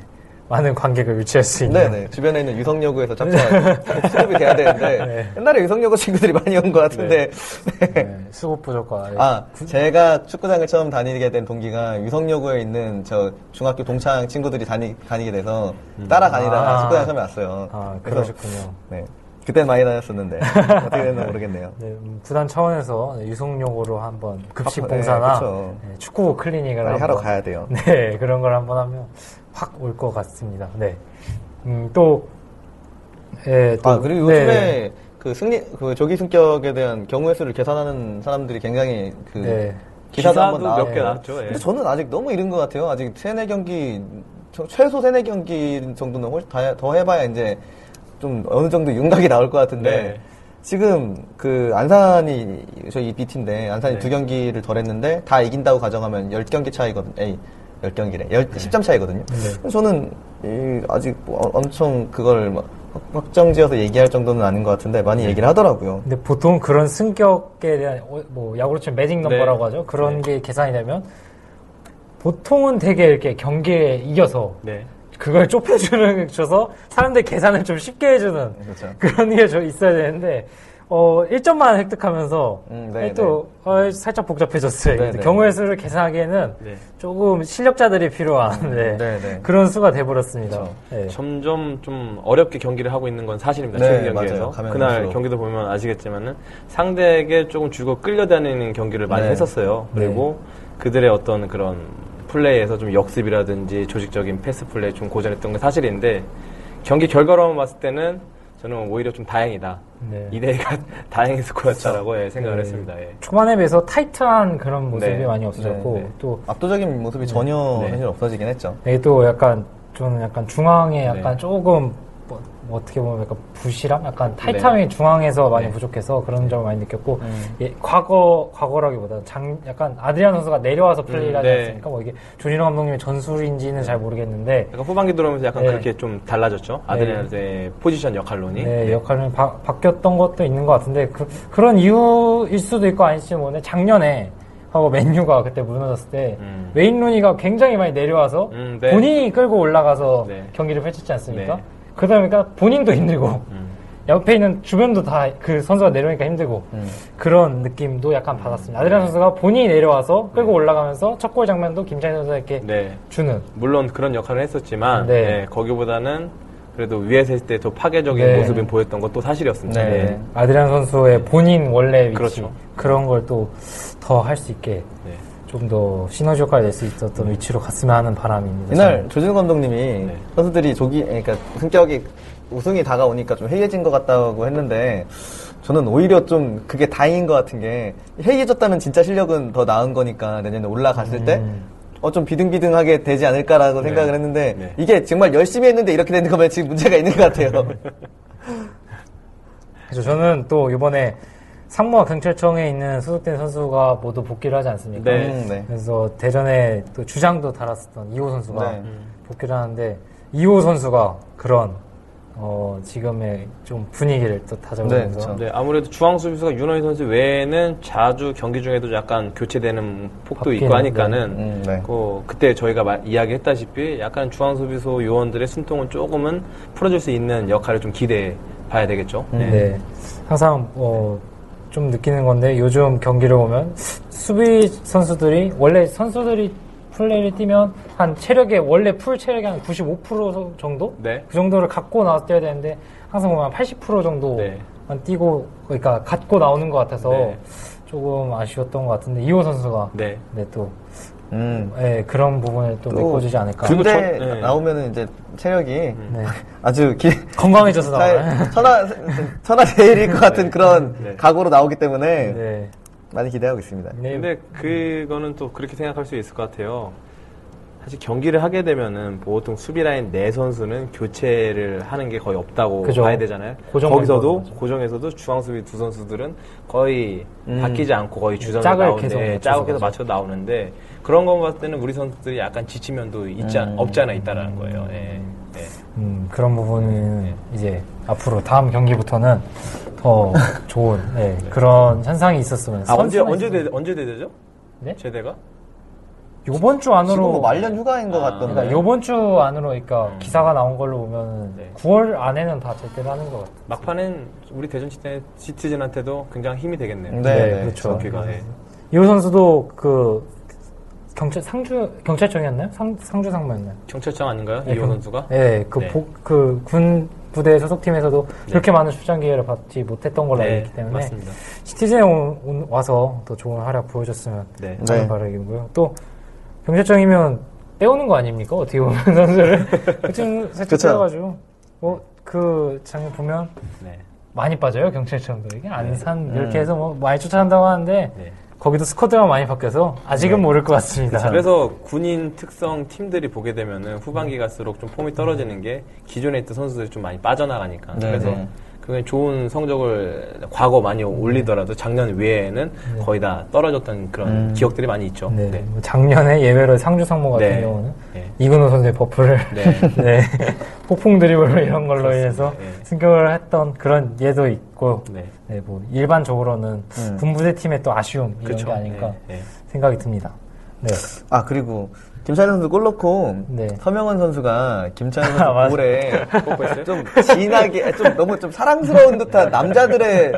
많은 관객을 유치할 수 있는 네네. 주변에 있는 유성여고에서 짝짝 수급이 돼야 되는데, 네. 옛날에 유성여고 친구들이 많이 온 것 같은데, 네. 네, 수급 부족과 아, 제가 축구장을 처음 다니게 된 동기가 유성여고에 있는 저 중학교 동창 친구들이 다니, 다니게 돼서 따라다니다가 아. 축구장 처음에 왔어요. 아 그러셨군요. 네. 그땐 많이 다녔었는데, 어떻게 됐나 모르겠네요. 네, 음, 구단 차원에서 네, 유성용으로 한번 급식 아, 봉사나 네, 그쵸. 네, 축구 클리닉을 하러 가야 돼요. 네 그런 걸 한번 하면 확 올 것 같습니다. 네. 음, 또 예, 또 아, 그리고 네, 요즘에 그 승리, 그 조기 승격에 대한 경우의 수를 계산하는 사람들이 굉장히 그 네. 기사도 한번 기사도. 몇개 나왔죠, 예. 근데 저는 아직 너무 이른 것 같아요. 아직 세네 경기, 저- 최소 세네 경기 정도는 훨씬 다- 더 해봐야 이제 좀 어느 정도 윤곽이 나올 것 같은데 네. 지금 그 안산이 저희 BT인데 안산이 네. 두 경기를 덜 했는데 다 이긴다고 가정하면 10경기 차이거든. 에이, 10경기래. 10점 차이거든요. 네. 저는 이 아직 뭐 어- 엄청 그걸 막 확- 확정지어서 얘기할 정도는 아닌 것 같은데 많이 네. 얘기를 하더라고요. 근데 보통 그런 승격에 대한 어, 뭐 야구로 치면 매직 넘버라고 네. 하죠. 그런 네. 게 계산이 되면 보통은 되게 이렇게 경기에 이겨서 네. 그걸 좁혀주는 줘서 사람들 계산을 좀 쉽게 해주는 그렇죠. 그런 게 좀 있어야 되는데 어 1점만 획득하면서 음, 네, 또 어, 살짝 복잡해졌어요. 네, 네. 경우의 수를 계산하기에는 네. 조금 실력자들이 필요한 네. 네, 네. 그런 수가 돼버렸습니다. 그렇죠. 네. 점점 좀 어렵게 경기를 하고 있는 건 사실입니다. 네, 최근 경기에서 그날. 경기도 보면 아시겠지만은 상대에게 조금 주고 끌려다니는 경기를 많이 네. 했었어요. 그리고 그들의 어떤 그런 플레이에서 좀 역습이라든지 조직적인 패스 플레이 좀 고전했던 게 사실인데 경기 결과로만 봤을 때는 저는 오히려 좀 다행이다. 네. 2대2가 다행의 스코어였다라고 예, 생각을 네. 했습니다. 예. 초반에 비해서 타이트한 그런 모습이 네. 많이 없어졌고 네, 네. 또 압도적인 모습이 전혀 네. 사실 없어지긴 했죠. 이게 또 약간 저는 약간 중앙에 약간 네. 조금 뭐, 뭐 어떻게 보면 약간 부실함, 약간 타이트함이 중앙에서 많이 네. 부족해서 그런 점을 많이 느꼈고 음. 예, 과거 과거라기보다 장 약간 아드리안 선수가 내려와서 플레이를 음, 하지 네. 않습니까? 뭐 이게 조진호 감독님의 전술인지는 잘 모르겠는데 약간 후반기 들어오면서 약간 네. 그렇게 좀 달라졌죠. 아드리안의 포지션 역할론이. 네, 역할은 바, 바뀌었던 것도 있는 것 같은데 그, 그런 이유일 수도 있고 아닐지 모르는데 작년에 하고 맨유가 그때 무너졌을 때 음. 웨인 루니가 굉장히 많이 내려와서 음, 네. 본인이 끌고 올라가서 네. 경기를 펼쳤지 않습니까? 네. 그러다 보니까 본인도 힘들고 음. 옆에 있는 주변도 다 그 선수가 내려오니까 힘들고 음. 그런 느낌도 약간 받았습니다. 아드리안 선수가 본인이 내려와서 끌고 올라가면서 첫 골 장면도 김찬희 선수에게 네. 주는 물론 그런 역할을 했었지만 네. 네, 거기보다는 그래도 위에서 했을 때 더 파괴적인 네. 모습을 보였던 것도 사실이었습니다. 네. 네. 아드리안 선수의 본인 원래 위치 그렇죠. 그런 걸 또 더 할 수 있게 네. 좀 더 시너지 효과를 낼 수 있었던 위치로 갔으면 하는 바람입니다. 이날 조진우 감독님이 네. 선수들이 조기, 그러니까 성격이 우승이 다가오니까 좀 해이해진 것 같다고 했는데 저는 오히려 좀 그게 다행인 것 같은 게 해이해졌다면 진짜 실력은 더 나은 거니까 내년에 올라갔을 때 어, 좀 비등비등하게 되지 않을까라고 네. 생각을 했는데 네. 이게 정말 열심히 했는데 이렇게 되는 거면 지금 문제가 있는 것 같아요. 그래서 저는 또 이번에 상무와 경찰청에 있는 소속된 선수가 모두 복귀를 하지 않습니까? 네. 음, 네. 그래서 대전에 또 주장도 달았었던 이호 선수가 네. 복귀를 하는데 이호 선수가 그런 어, 지금의 좀 분위기를 또 다져보면서 네, 그렇죠. 네, 아무래도 중앙 수비수가 윤호희 선수 외에는 자주 경기 중에도 약간 교체되는 폭도 있고 바뀌는, 하니까는 음, 네. 그 그때 저희가 마- 이야기했다시피 약간 중앙 수비수 요원들의 숨통은 조금은 풀어줄 수 있는 역할을 좀 기대해 봐야 되겠죠. 음. 네. 항상 어, 좀 느끼는 건데 요즘 경기를 보면 수비 선수들이 원래 선수들이 플레이를 뛰면 한 체력의 원래 풀 체력의 한 95% 정도 네. 그 정도를 갖고 나와서 뛰어야 되는데 항상 보면 80% 정도만 네. 뛰고 그러니까 갖고 나오는 것 같아서 네. 조금 아쉬웠던 것 같은데 이호 선수가 네. 네, 또 음. 예, 그런 부분을 또, 또 메꿔주지 않을까. 군대 저- 네. 나오면은 이제 체력이 네. 아주 기, 건강해져서 나와요. 천하, 천하제일일 것 같은 그런 네. 각오로 나오기 때문에 네. 많이 기대하고 있습니다. 네. 근데 그거는 또 그렇게 생각할 수 있을 것 같아요. 사실 경기를 하게 되면은 보통 수비 라인 네 선수는 교체를 하는 게 거의 없다고 그죠. 봐야 되잖아요. 고정 거기서도 멤버죠. 고정에서도 중앙 수비 두 선수들은 거의 음. 바뀌지 않고 거의 주전을 짝을 나오는데 계속 맞춰서 짝을 계속. 맞춰 나오는데 그런 거 봤을 때는 우리 선수들이 약간 지친 면도 있지 않- 음. 없지 않아 있다라는 거예요. 예. 예. 음, 그런 부분은 이제 앞으로 다음 경기부터는 더 좋은 네, 그런 현상이 있었으면 아 언제 언제 대 언제 대대죠? 네? 제대가? 요번 주 안으로 지금 뭐 말년 휴가인 것 아, 같던데. 그러니까 요번 주 안으로 그러니까 기사가 나온 걸로 보면 네. 9월 안에는 다 제대로 하는 것 같아요. 막판엔 우리 대전 시티- 시티즌한테도 굉장히 힘이 되겠네요. 네, 네, 네. 그렇죠. 기가 예. 이호 선수도 그 경찰 상주 경찰청이었나요? 상 상주 상무였나요? 경찰청 아닌가요? 네, 이호 경- 선수가? 네, 그 네. 그군 부대 소속팀에서도 그렇게 많은 출장 기회를 받지 못했던 걸로 알고 네, 있기 때문에 맞습니다. 시티즌에 온- 온- 와서 더 좋은 활약 보여줬으면 네. 네. 하는 바람이고요. 또 경찰청이면 빼오는 거 아닙니까? 어떻게 보면 선수를 좀 살짝 그쵸. 빼가지고 뭐그 장면 보면 네. 많이 빠져요 경찰청도 이게 안산 네. 이렇게 음. 해서 뭐 많이 쫓아간다고 하는데 네. 거기도 squad가 많이 바뀌어서 아직은 모를 것 같습니다. 그래서 군인 특성 팀들이 보게 되면은 후반기 갈수록 좀 폼이 떨어지는 게 기존에 있던 선수들이 좀 많이 빠져나가니까. 네, 그래서 네. 그게 좋은 성적을 과거 많이 올리더라도 작년 외에는 거의 다 떨어졌던 그런 음. 기억들이 많이 있죠. 네, 네. 뭐 작년에 예외로 상주 상무 같은 네. 경우는 네. 이근호 선수의 buff를 네. 네, 폭풍 드리블로 이런 걸로 인해서 네. 승격을 했던 그런 예도 있고 네. 네, 뭐 일반적으로는 음. 군부대 팀의 또 아쉬움 이런 그렇죠. 게 아닐까 네. 네. 생각이 듭니다. 네, 아 그리고 김찬현 선수 골 넣고 네. 서명원 선수가 김찬현 아, 선수. 볼에 좀 진하게 좀 너무 좀 사랑스러운 듯한 남자들의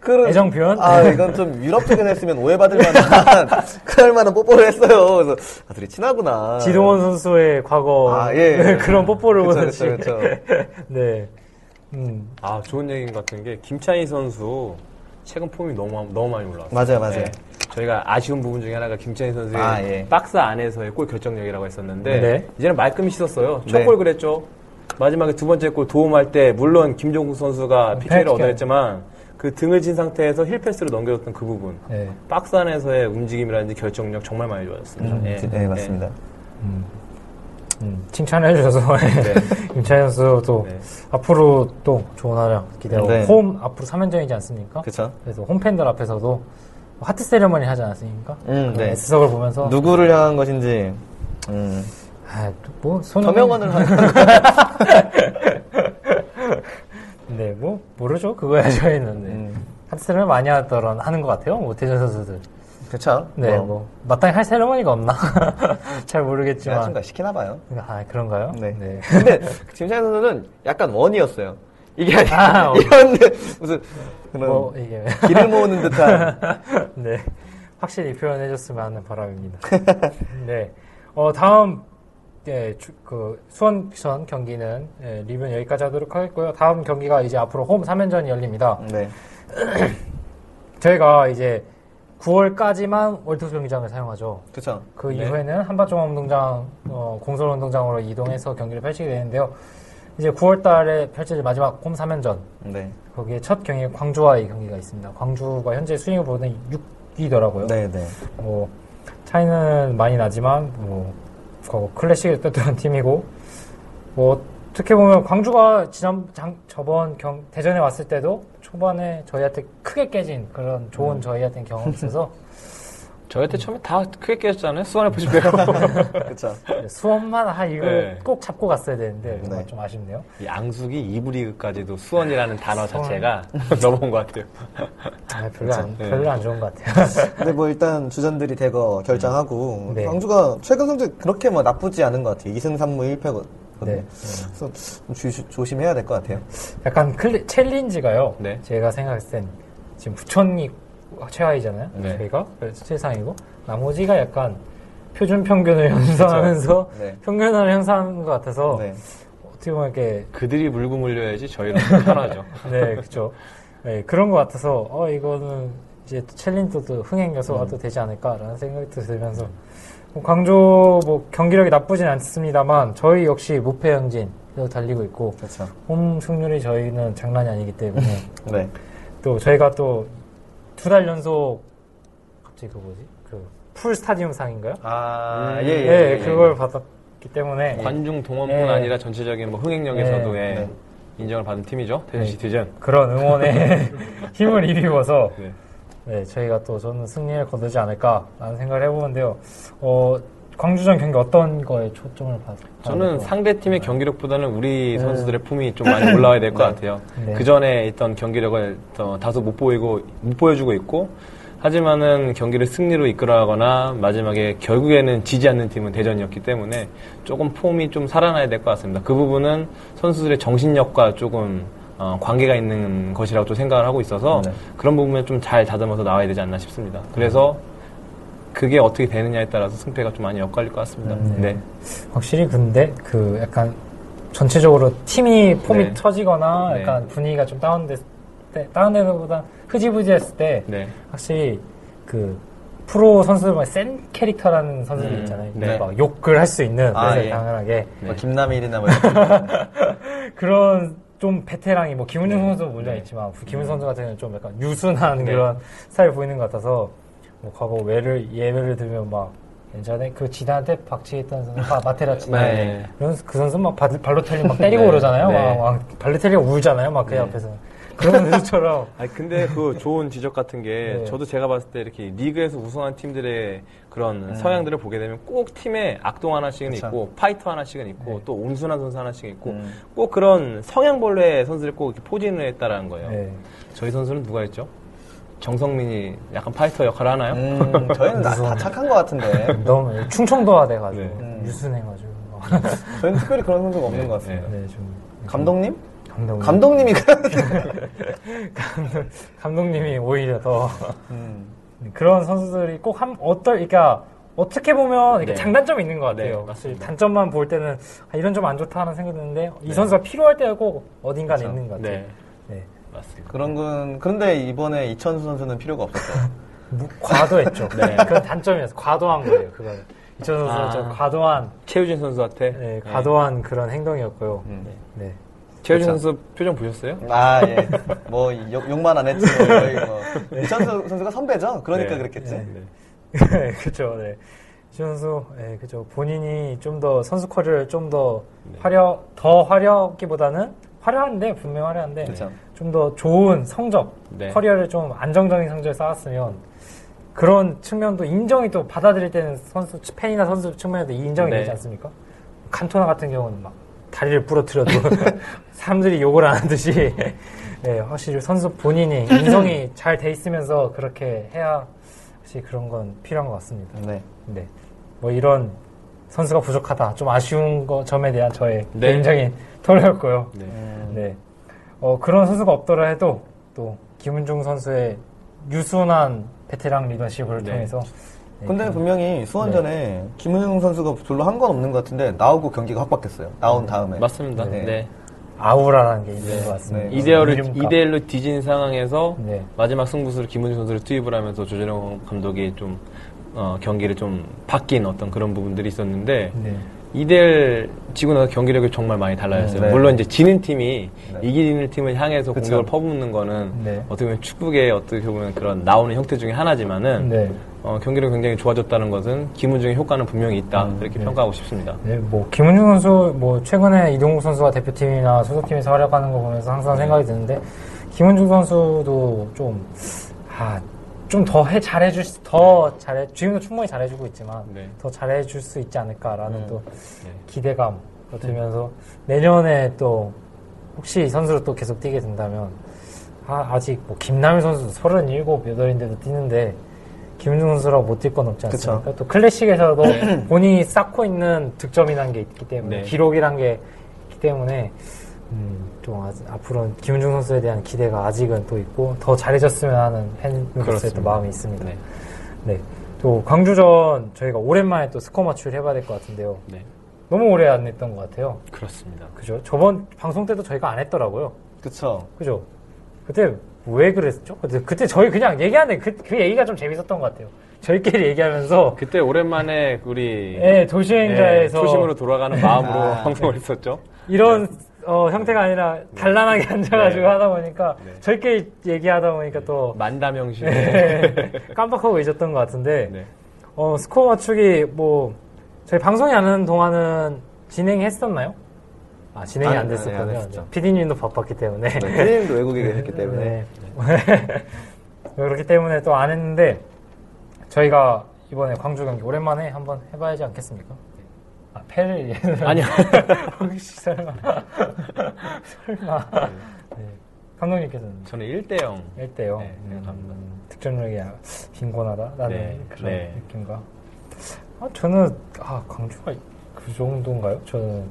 그런 애정 표현? 아 이건 좀 유럽 쪽에서 했으면 오해받을 만한 그럴 만한 뽀뽀를 했어요. 그래서 아, 둘이 친하구나. 지동원 선수의 과거 아, 예. 그런 뽀뽀를. 그쵸, 그쵸. 네. 음. 아 좋은 얘기인 것 같은 게 김찬희 선수 최근 폼이 너무 너무 많이 올라왔어요. 맞아요, 맞아요. 저희가 아쉬운 부분 중에 하나가 김찬희 선수의 아, 예. 박스 안에서의 골 결정력이라고 했었는데 네. 이제는 말끔히 씻었어요. 첫 네. 골 그랬죠. 마지막에 두 번째 골 도움할 때 물론 김종국 선수가 PK를 페널티가- 얻어냈지만 그 등을 친 상태에서 힐 패스를 넘겨줬던 그 부분 네. 박스 안에서의 움직임이라든지 결정력 정말 많이 좋아졌습니다. 음, 예. 네, 맞습니다. 음, 칭찬해 주셔서 김찬현 선수도 네. 앞으로 또 좋은 활약 기대하고 네. 홈 앞으로 3연전이지 않습니까? 그쵸. 그래서 홈팬들 앞에서도 하트 세레머니 하지 않았습니까? 음, 네. S석을 보면서 누구를 향한 것인지 음, 아, 또뭐 손흥민- 서명원을 한 네, 뭐 모르죠. 그거야 저희는 네. 음, 하트 세레머니 많이 하더런 하는 것 같아요. 모태전 선수들. 그쵸. 네, 뭐, 뭐 마땅히 할 세레머니가 없나? 잘 모르겠지만. 좀 시키나 봐요. 아 그런가요? 네. 근데 김찬현 선수는 약간 원이었어요. 이게 아, 이런 무슨 그런 뭐 이게 길을 모으는 듯한 네. 확실히 표현해줬으면 하는 바람입니다. 네. 어, 다음, 예, 주- 그, 수원전 경기는, 예, 리뷰는 여기까지 하도록 하겠고요. 다음 경기가 이제 앞으로 홈 3연전이 열립니다. 네. 저희가 이제 9월까지만 월드컵 경기장을 사용하죠. 그쵸. 그 네. 이후에는 한밭종합운동장, 어, 공설운동장으로 이동해서 경기를 펼치게 되는데요. 이제 9월 달에 펼쳐질 마지막 홈 3연전. 네. 거기에 첫 경기 광주와의 경기가 있습니다. 광주가 현재 순위를 보는 6위더라고요. 네, 네. 뭐 차이는 많이 나지만 뭐 클래식을 떴던 팀이고 뭐 어떻게 보면 광주가 지난 장, 저번 경, 대전에 왔을 때도 초반에 저희한테 크게 깨진 그런 좋은 음. 저희한테 경험이 있어서 저희한테 처음에 다 크게 깨졌잖아요. 수원 FC 빼고. 그쵸. 수원만 아 이거 네. 꼭 잡고 갔어야 되는데 네. 좀 아쉽네요. 이 앙숙이 2부 리그까지도 수원이라는 단어 수원. 자체가 넘어온 것 같아요. 아, 별로 안 네. 별로 안 좋은 것 같아요. 근데 뭐 일단 주전들이 대거 결장하고 네. 광주가 최근 성적 그렇게 뭐 나쁘지 않은 것 같아요. 2승 3무 1패 거든요. 네. 그래서 좀 주- 조심해야 될 것 같아요. 약간 클리, 챌린지가요. 네. 제가 생각했을 땐 지금 부천이 최하이잖아요. 네. 저희가 그래서 최상이고 나머지가 약간 표준 평균을 형성하면서 네. 평균을 형성하는 것 같아서 네. 어떻게 보면 이렇게 그들이 물고 물려야지 저희는 편하죠. 네 그렇죠. 네, 그런 것 같아서 어 이거는 이제 또 챌린지도 흥행 요소가 또 되지 않을까라는 생각이 또 들면서 뭐 광주 뭐 경기력이 나쁘진 않습니다만 저희 역시 무패 행진으로 달리고 있고 그렇죠. 홈 승률이 저희는 장난이 아니기 때문에 네. 또 저희가 또 두 달 연속 갑자기 그 뭐지 그 풀 스타디움 상인가요? 아, 음, 예, 예. 네, 예. 그걸 받았기 때문에 관중 동원뿐 네. 아니라 전체적인 뭐 흥행력에서도 네. 예, 네. 인정을 받은 팀이죠. 대전 네. 시티즌. 그런 응원에 힘을 입입어서 네. 네, 저희가 또 저는 승리를 거두지 않을까라는 생각을 해보는데요. 어, 광주전 경기 어떤 거에 초점을 받? 저는 받을까요? 상대 팀의 경기력보다는 우리 네. 선수들의 품이 좀 많이 올라와야 될 것 같아요. 네. 그 전에 있던 경기력을 더 다소 못 보이고 못 보여주고 있고 하지만은 경기를 승리로 이끌어가거나 마지막에 결국에는 지지 않는 팀은 대전이었기 때문에 조금 폼이 좀 살아나야 될 것 같습니다. 그 부분은 선수들의 정신력과 조금 어, 관계가 있는 것이라고 또 생각을 하고 있어서 네. 그런 부분을 좀 잘 다듬어서 나와야 되지 않나 싶습니다. 그래서 그게 어떻게 되느냐에 따라서 승패가 좀 많이 엇갈릴 것 같습니다. 음, 네. 확실히 근데 그 약간 전체적으로 팀이 폼이 네. 터지거나 네. 약간 분위기가 좀 다운됐을 때 다운되는 흐지부지했을 때 네. 확실히 그 프로 선수들만 센 캐릭터라는 선수들 음, 있잖아요. 네. 막 욕을 할 수 있는 아, 그래서 예. 당연하게 뭐 김남일이나 뭐 이런 그런 좀 베테랑이 뭐 김은중 네. 선수 문제가 있지만 김은 선수 같은 경우는 좀 약간 유순한 네. 그런 스타일 보이는 것 같아서 뭐 과거의 예를 들면 막 예전에 그 지단한테 박치했던 선수 마- 마테라치 네. 이런 그 선수 막 발- 발로텔리 막 때리고 그러잖아요. 네. 막, 막 발로텔리가 울잖아요. 막그 네. 옆에서 그런 선수처럼 아니 근데 그 좋은 지적 같은 게 네. 저도 제가 봤을 때 이렇게 리그에서 우승한 팀들의 그런 음. 성향들을 보게 되면 꼭 팀에 악동 하나씩은 그쵸. 있고 파이터 하나씩은 있고 네. 또 온순한 선수 하나씩 있고 음. 꼭 그런 성향별로 선수를 꼭 이렇게 포진을 했다라는 거예요. 네. 저희 선수는 누가 있죠? 정성민이 약간 파이터 역할을 하나요? 음, 저희는 다, 다 착한 것 같은데. 너무 충청도화 돼가지고 네. 음. 유순해가지고. 저희는 특별히 그런 선수가 없는 것 같습니다. 네, 좀. 감독님? 감독님. 감독님이 그런. 감독님이 오히려 더 음. 그런 선수들이 꼭 한, 어떨, 그러니까 어떻게 보면 이렇게 네. 장단점이 있는 것 같아요. 네. 단점만 볼 때는 아, 이런 점안 좋다 하는 생각이 드는데 이 선수가 필요할 때가 꼭 어딘가에 그렇죠. 있는 것 같아요. 네, 네. 맞습니다. 그런 건, 그런데 이번에 이천수 선수는 필요가 없었어요. 무- 과도했죠. 네. 그건 단점이었어요. 과도한 거예요. 그거는. 이천 선수는 아. 좀 과도한, 최우진 선수한테 네, 과도한 그런 행동이었고요. 음. 네. 그렇죠. 선수 표정 보셨어요? 아, 예. 뭐, 욕, 욕만 안 했지. 뭐, 뭐. 이천수 선수가 선배죠? 그러니까 네. 그랬겠지. 네. 그렇죠. 네. 이천 선수, 네, 그죠. 본인이 좀 더 선수 커리어를 좀더 네. 화려, 더 화려하기보다는 화려한데 분명 화려한데 그쵸. 좀더 좋은 성적, 네. 커리어를 좀 안정적인 성적을 쌓았으면 그런 측면도 인정이 또 받아들일 때는 선수 팬이나 선수 측면에도 인정이 네. 되지 않습니까? 칸토나 같은 경우는 막 다리를 부러뜨려도 사람들이 욕을 안 하듯이 네, 확실히 선수 본인이 인성이 잘 돼 있으면서 그렇게 해야 확실히 그런 건 필요한 것 같습니다. 네. 네. 뭐 이런 선수가 부족하다. 좀 아쉬운 거, 점에 대한 저의 네. 개인적인 토론이었고요. 네. 네. 어, 그런 선수가 없더라 해도 또 김은중 선수의 유순한 베테랑 리더십을 네. 통해서 네, 근데 그- 분명히 수원전에 김은중 선수가 별로 한 건 없는 것 같은데 나오고 경기가 확 바뀌었어요. 나온 다음에. 맞습니다. 네. 네. 아우라라는 게 있는 것 같습니다. 네. 이대열을 이름값. 2대 1로 뒤진 상황에서 네. 마지막 승부수를 김은중 선수를 투입을 하면서 조재룡 감독이 좀 어, 경기를 좀 바뀐 어떤 그런 부분들이 있었는데 네. 2대1 지고 나서 경기력이 정말 많이 달라졌어요. 음, 네. 물론 이제 지는 팀이 네. 이기는 팀을 향해서 그쵸. 공격을 퍼붓는 거는 네. 어떻게 보면 축구의 어떻게 보면 그런 나오는 형태 중에 하나지만은 네. 어, 경기력이 굉장히 좋아졌다는 것은 김은중의 효과는 분명히 있다 이렇게 네. 평가하고 싶습니다. 네, 뭐 김은중 선수 뭐 최근에 이동국 선수가 대표팀이나 소속팀에서 활약하는 거 보면서 항상 생각이 드는데 김은중 선수도 좀 아, 좀 더 해 잘해줄 수- 더 잘해 지금도 충분히 잘해주고 있지만 네. 더 잘해줄 수 있지 않을까라는 음. 또 네. 기대감 들면서 내년에 또 혹시 선수로 또 계속 뛰게 된다면 아, 직뭐 김남일 선수도 37, 8인데도 뛰는데 김은중 선수라고 못뛸 건 없지 않습니까? 또 클래식에서도 본인이 쌓고 있는 득점이라는 게 있기 때문에 네. 기록이란 게 있기 때문에 음, 좀 아직- 앞으로 김은중 선수에 대한 기대가 아직은 또 있고 더 잘해줬으면 하는 팬으로서의 또. 마음이 있습니다. 네. 네. 또 광주전 저희가 오랜만에 또 스코어 맞추기를 해봐야 될 것 같은데요. 네. 너무 오래 안 했던 것 같아요. 그렇습니다. 그죠? 저번 방송 때도 저희가 안 했더라고요. 그쵸. 그죠? 그때 왜 그랬죠? 그때, 그때 저희 그냥 얘기하는데 그, 그 얘기가 좀 재밌었던 것 같아요. 저희끼리 얘기하면서 그때 오랜만에 우리 예, 도시여행자에서 네, 초심으로 돌아가는 마음으로 아, 방송을 했었죠. 이런 어, 형태가 아니라 단란하게 앉아가지고 네. 하다 보니까 네. 저희끼리 얘기하다 보니까 또 만담형식. 네. 깜빡하고 있었던 것 같은데 네. 어, 스코어 맞추기 뭐 저희 방송이 안 하는 동안은 진행했었나요? 아 진행이 안 안 됐었군요. 했었죠. PD님도 바빴기 때문에 네. 선생님도 외국에 계셨기 때문에. 네. 그렇기 때문에 또 안 했는데 저희가 이번에 광주 경기 오랜만에 한번 해봐야지 않겠습니까? 아 패를 아니요. 혹시 설마 설마 네. 감독님께서는 저는 1대0. 1대요. 네, 생각합니다. 득점력이 빈곤하다라는 네, 그런 네. 느낌과 아, 저는 아 광주가 그 정도인가요? 저는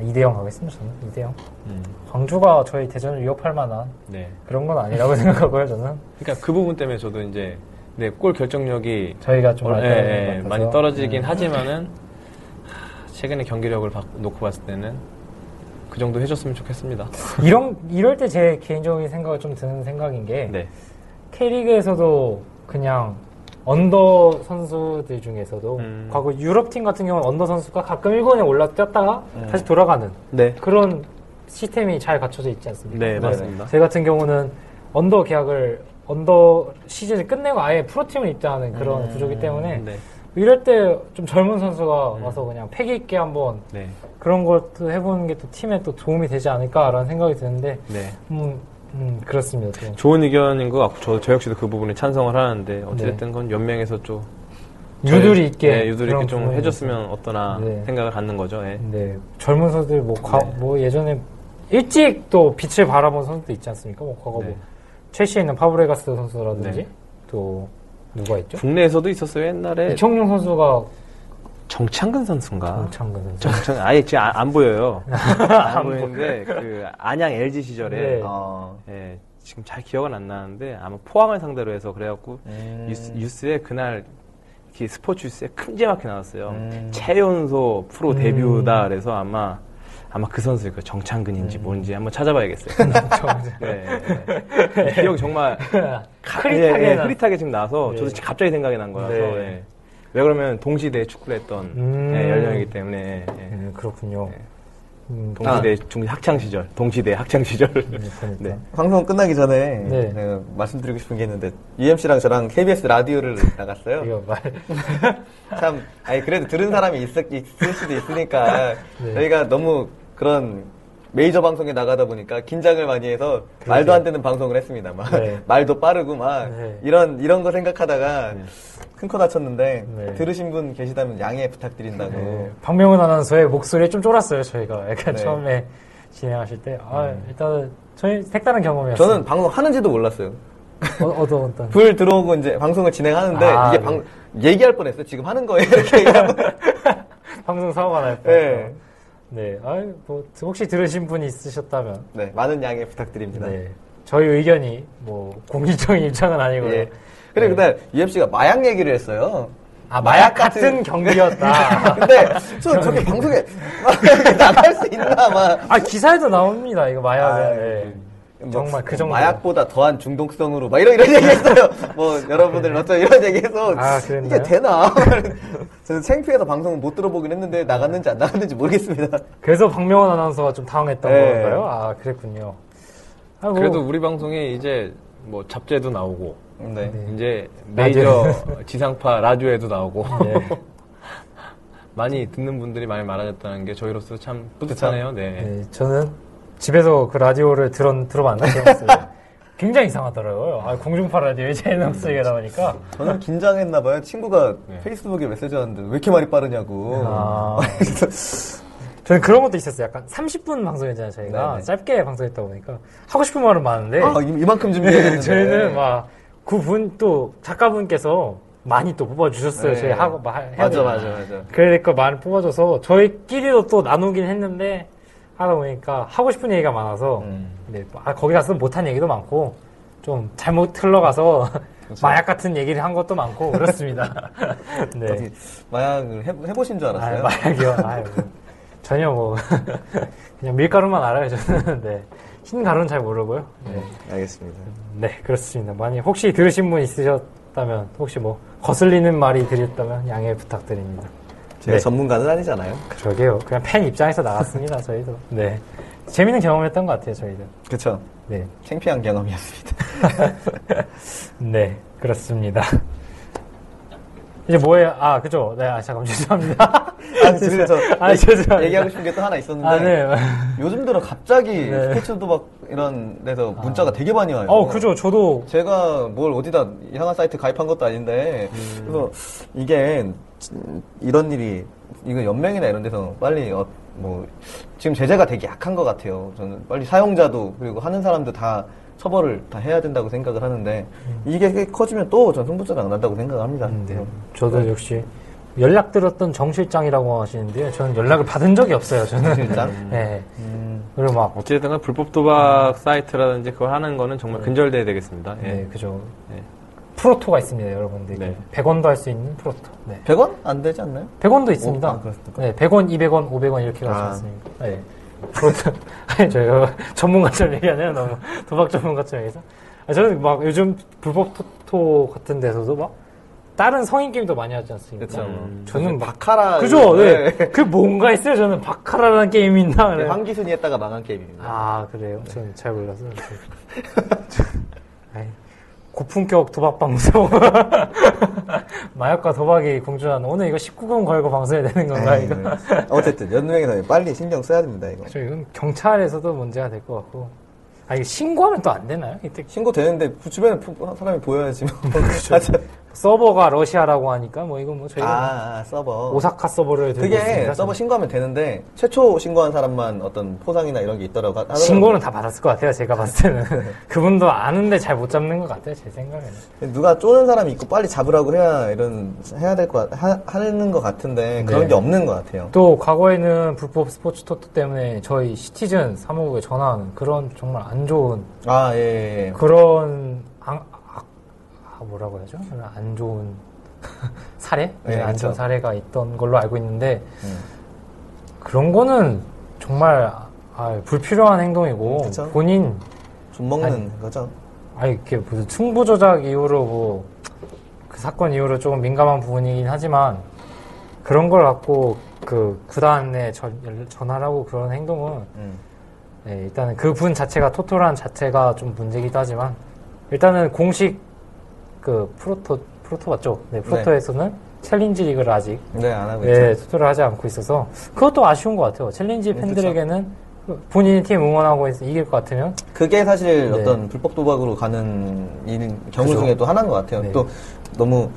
2대0 가겠습니다. 저는 2대0. 음, 광주가 저희 대전을 위협할 만한 네. 그런 건 아니라고 생각하고요. 저는 그러니까 그 부분 때문에 저도 이제 네, 골 결정력이 저희가 좀 어, 많이 예, 예. 많이 떨어지긴 네. 하지만은 하, 최근에 경기력을 바- 놓고 봤을 때는 그 정도 해줬으면 좋겠습니다. 이런 이럴 때 제 개인적인 생각을 좀 드는 생각인 게 네. K리그에서도 그냥 under 선수들 중에서도 음. 과거 유럽 팀 같은 경우는 under 선수가 가끔 일군에 올라 뛰었다가 다시 돌아가는 네. 그런 시스템이 잘 갖춰져 있지 않습니까? 네, 맞습니다. 제 같은 경우는 under 계약을 under 시즌을 끝내고 아예 프로팀을 입단하는 그런 구조기 때문에 네. 이럴 때 좀 젊은 선수가 와서 그냥 패기 있게 한번 네. 그런 것도 해보는 게 또 팀에 또 도움이 되지 않을까라는 생각이 드는데 네. 음, 음, 그렇습니다. 또. 좋은 의견인 것 같고 저, 저 역시도 그 부분에 찬성을 하는데 어쨌든 그건 연맹에서 좀 유들이 있게 네, 그런 있게 좀 해줬으면 어떠나 네. 생각을 갖는 거죠. 예. 네, 젊은 선수들 뭐, 과- 네. 뭐 예전에 일찍 또 빛을 바라본 선수도 있지 않습니까? 뭐 과거 네. 뭐 첼시에 있는 파브레가스 선수라든지 네. 또 누가 있죠? 국내에서도 있었어요 옛날에. 이청용 선수가 정창근 선수인가? 정창근 선수. 정창 아예 지금 안, 안 보여요. 안 보이는데 그 안양 LG 시절에 네. 어, 예, 지금 잘 기억은 안 나는데 아마 포항을 상대로 해서 그래갖고 음. 뉴스, 뉴스에 그날 스포츠 뉴스에 큼지막하게 나왔어요. 음. 최연소 프로 음. 데뷔다 그래서 아마 아마 그 선수일 거예요. 정창근인지 뭔지 한번 찾아봐야겠어요. 네, 네, 네. 기억이 정말 흐릿하게 예, 예, 나- 흐릿하게 지금 나서 네. 저도 갑자기 생각이 난 거라서 네. 예. 왜 그러면 동시대에 축구를 했던 음. 예, 연령이기 때문에 예. 네, 그렇군요. 음, 동시대 중 학창 시절, 동시대 학창 시절. 네, 그러니까. 네. 방송 끝나기 전에 네. 내가 말씀드리고 싶은 게 있는데 UMC랑 저랑 KBS 라디오를 나갔어요. 이거 말. 참, 아니 그래도 들은 사람이 있을, 있을 수도 있으니까 네. 저희가 너무 그런 메이저 방송에 나가다 보니까 긴장을 많이 해서 말도 안 되는 방송을 했습니다. 막 네. 말도 빠르고 막 네. 이런 이런 거 생각하다가 큰코 다쳤는데 네. 들으신 분 계시다면 양해 부탁드린다고. 네, 박명훈 아나운서의 목소리에 좀 쫄았어요, 저희가. 약간 네. 처음에 진행하실 때. 아, 일단은 저희 색다른 경험이었어요. 저는 방송 하는지도 몰랐어요. 어, 어떤, 어떤. 불 들어오고 이제 방송을 진행하는데 아, 이게 네. 방 얘기할 뻔했어요. 지금 하는 거예요. 이렇게. 방송 사고가 날 뻔. 네. 네. 아유, 뭐, 혹시 들으신 분이 있으셨다면. 네, 많은 양해 부탁드립니다. 네. 저희 의견이 뭐, 공식적인 입장은 아니고요. 예. 그래 네. 그날 UFC가 마약 얘기를 했어요. 아, 마약 같은 경기였다. 근데 저 저게 방송에 나갈 수 있나 막. 아, 기사에도 나옵니다, 이거 마약은. 아, 네. 뭐, 정말 그뭐 정도. 마약보다 더한 중독성으로 막 이런 이런 얘기했어요. 뭐 여러분들 어쩌 이런 얘기해서 아? 이게 되나? 저는 창피해서 방송을 못 들어보긴 했는데 나갔는지 안 나갔는지 모르겠습니다. 그래서 박명훈 아나운서가 좀 당황했던 네. 건가요? 아, 그랬군요. 아, 뭐, 그래도 우리 방송에 이제 뭐 잡지에도 나오고 네. 이제 메이저 지상파 라디오에도 나오고 네. 많이 듣는 분들이 많이 많아졌다는 게 저희로서 참 뿌듯하네요. 네. 네, 저는 집에서 그 라디오를 들어, 들어봤나? 들어봤어요. 굉장히 이상하더라고요. 아, 공중파 라디오에 제 목소리가 나오니까. 저는 긴장했나 봐요. 친구가 네. 페이스북에 메시지 왔는데 왜 이렇게 말이 빠르냐고. 아. 저는 그런 것도 있었어요. 약간 30분 방송했잖아요, 저희가. 네네. 짧게 방송했다 보니까. 하고 싶은 말은 많은데. 아, 이- 이만큼 준비했는데. 저희는 막, 그분 또, 작가분께서 많이 또 뽑아주셨어요. 네. 저희 하고, 막, 맞아. 맞아, 맞아. 그러니까 많이 뽑아줘서, 저희끼리도 또 나누긴 했는데, 하다 보니까 하고 싶은 얘기가 많아서, 음. 네, 아, 거기 가서 못한 얘기도 많고, 좀 잘못 흘러가서, 마약 같은 얘기를 한 것도 많고, 그렇습니다. 네. 마약을 해, 해보신 줄 아, 알았어요. 마약이요. 아유, 전혀 뭐, 그냥 밀가루만 알아요, 저는. 네. 흰 가루는 잘 모르고요. 네. 알겠습니다. 네, 그렇습니다. 많이 혹시 들으신 분 있으셨다면, 혹시 뭐, 거슬리는 말이 드렸다면 양해 부탁드립니다. 제가 네. 전문가는 아니잖아요. 그러게요. 그냥 팬 입장에서 나갔습니다, 저희도. 네. 재밌는 경험이었던 것 같아요, 저희도. 그쵸. 네. 창피한 경험이었습니다. 네, 그렇습니다. 이제 뭐예요? 아, 그죠? 네, 아, 잠깐만, 죄송합니다. 아니, 근데 저 아, 죄송합니다. 얘기하고 싶은 게 또 하나 있었는데. 아, 네. 요즘 들어 갑자기 네. 스케치 도박 이런 데서 문자가 되게 많이 와요. 어, 그죠. 저도 제가 뭘 어디다 이상한 사이트 가입한 것도 아닌데 그래서 이게 진- 이런 일이 이거 연맹이나 이런 데서 빨리 어, 뭐 지금 제재가 되게 약한 것 같아요. 저는 빨리 사용자도 그리고 하는 사람도 다 처벌을 다 해야 된다고 생각을 하는데 이게 커지면 또 전 승부처가 난다고 생각합니다. 음, 네. 그래서 저도 역시 연락 들었던 정 실장이라고 하시는데요. 저는 연락을 받은 적이 없어요. 저는. 실장? 네. 음, 그리고 막 어찌됐든 간 불법 도박 사이트라든지 그걸 하는 거는 정말 근절돼야 되겠습니다. 예. 네, 그죠. 네. 프로토가 있습니다, 여러분들. 네. 100원도 할 수 있는 프로토. 네. 100원 안 되지 않나요? 100원도 있습니다. 오, 아? 네, 100원, 200원, 500원 이렇게 가지 아. 않습니까? 네. 프로토. 아니, 저희가 전문가처럼 얘기하네요. 너무 도박 전문가처럼 얘기해서. 아, 저는 막 요즘 불법 토토 같은 데서도 막 다른 성인 게임도 많이 하지 않습니까? 그쵸. 음, 저는 막 바카라 그죠? 네. 그 뭔가 있어요. 저는 바카라라는 게임이 있나? 그래요. 황기순이 했다가 망한 게임입니다. 아, 그래요? 저는 잘 몰라서. 아이, 고품격 도박 방송. 마약과 도박이 공존한 오늘 이거 19금 걸고 방송해야 되는 건가, 에이, 이거? 네. 어쨌든 연맹에서 빨리 신경 써야 됩니다 이거. 저 이건 경찰에서도 문제가 될 것 같고. 아, 이거 신고하면 또 안 되나요? 이때 신고 되는데 그 주변에 부- 사람이 보여야지. 뭐. 그렇죠. 서버가 러시아라고 하니까 뭐 이건 뭐 저희가 아, 아, 서버. 오사카 서버를 들고 그게 있습니다. 서버 신고하면 되는데 최초 신고한 사람만 어떤 포상이나 이런 게 있더라고 하더라고요. 신고는 다 받았을 것 같아요. 제가 봤을 때는 그분도 아는데 잘 못 잡는 것 같아요. 제 생각에는. 누가 쪼는 사람이 있고 빨리 잡으라고 해야 이런 해야 될 것 하는 것 같은데 그런 네. 게 없는 것 같아요. 또 과거에는 불법 스포츠 토토 때문에 저희 시티즌 사무국에 전화하는 그런 정말 안 좋은 아 예. 예. 그런 아, 아, 아, 뭐라고 해야죠? 안 좋은 사례? 네, 네, 안 좋은 그쵸. 사례가 있던 걸로 알고 있는데 음. 그런 거는 정말 아, 불필요한 행동이고 그쵸. 본인 좀 먹는 아니. 거죠. 아니 이게 무슨 충부 조작 이후로 뭐 그 사건 이후로 조금 민감한 부분이긴 하지만 그런 걸 갖고 그 구단에 전, 전화하고 그런 행동은 음. 네, 일단은 그 분 자체가 토토란 자체가 좀 문제기도 하지만 일단은 공식 그 프로토 프로토 맞죠? 네, 프로토에서는 챌린지 리그를 아직 네, 안 하고 예, 있죠. 투표를 하지 않고 있어서 그것도 아쉬운 것 같아요. 챌린지 네, 팬들에게는 그 본인이 팀 응원하고 있- 이길 것 같으면 그게 사실 네. 어떤 불법 도박으로 가는 일, 경우 그죠. 중에 또 하나인 것 같아요. 네. 또 너무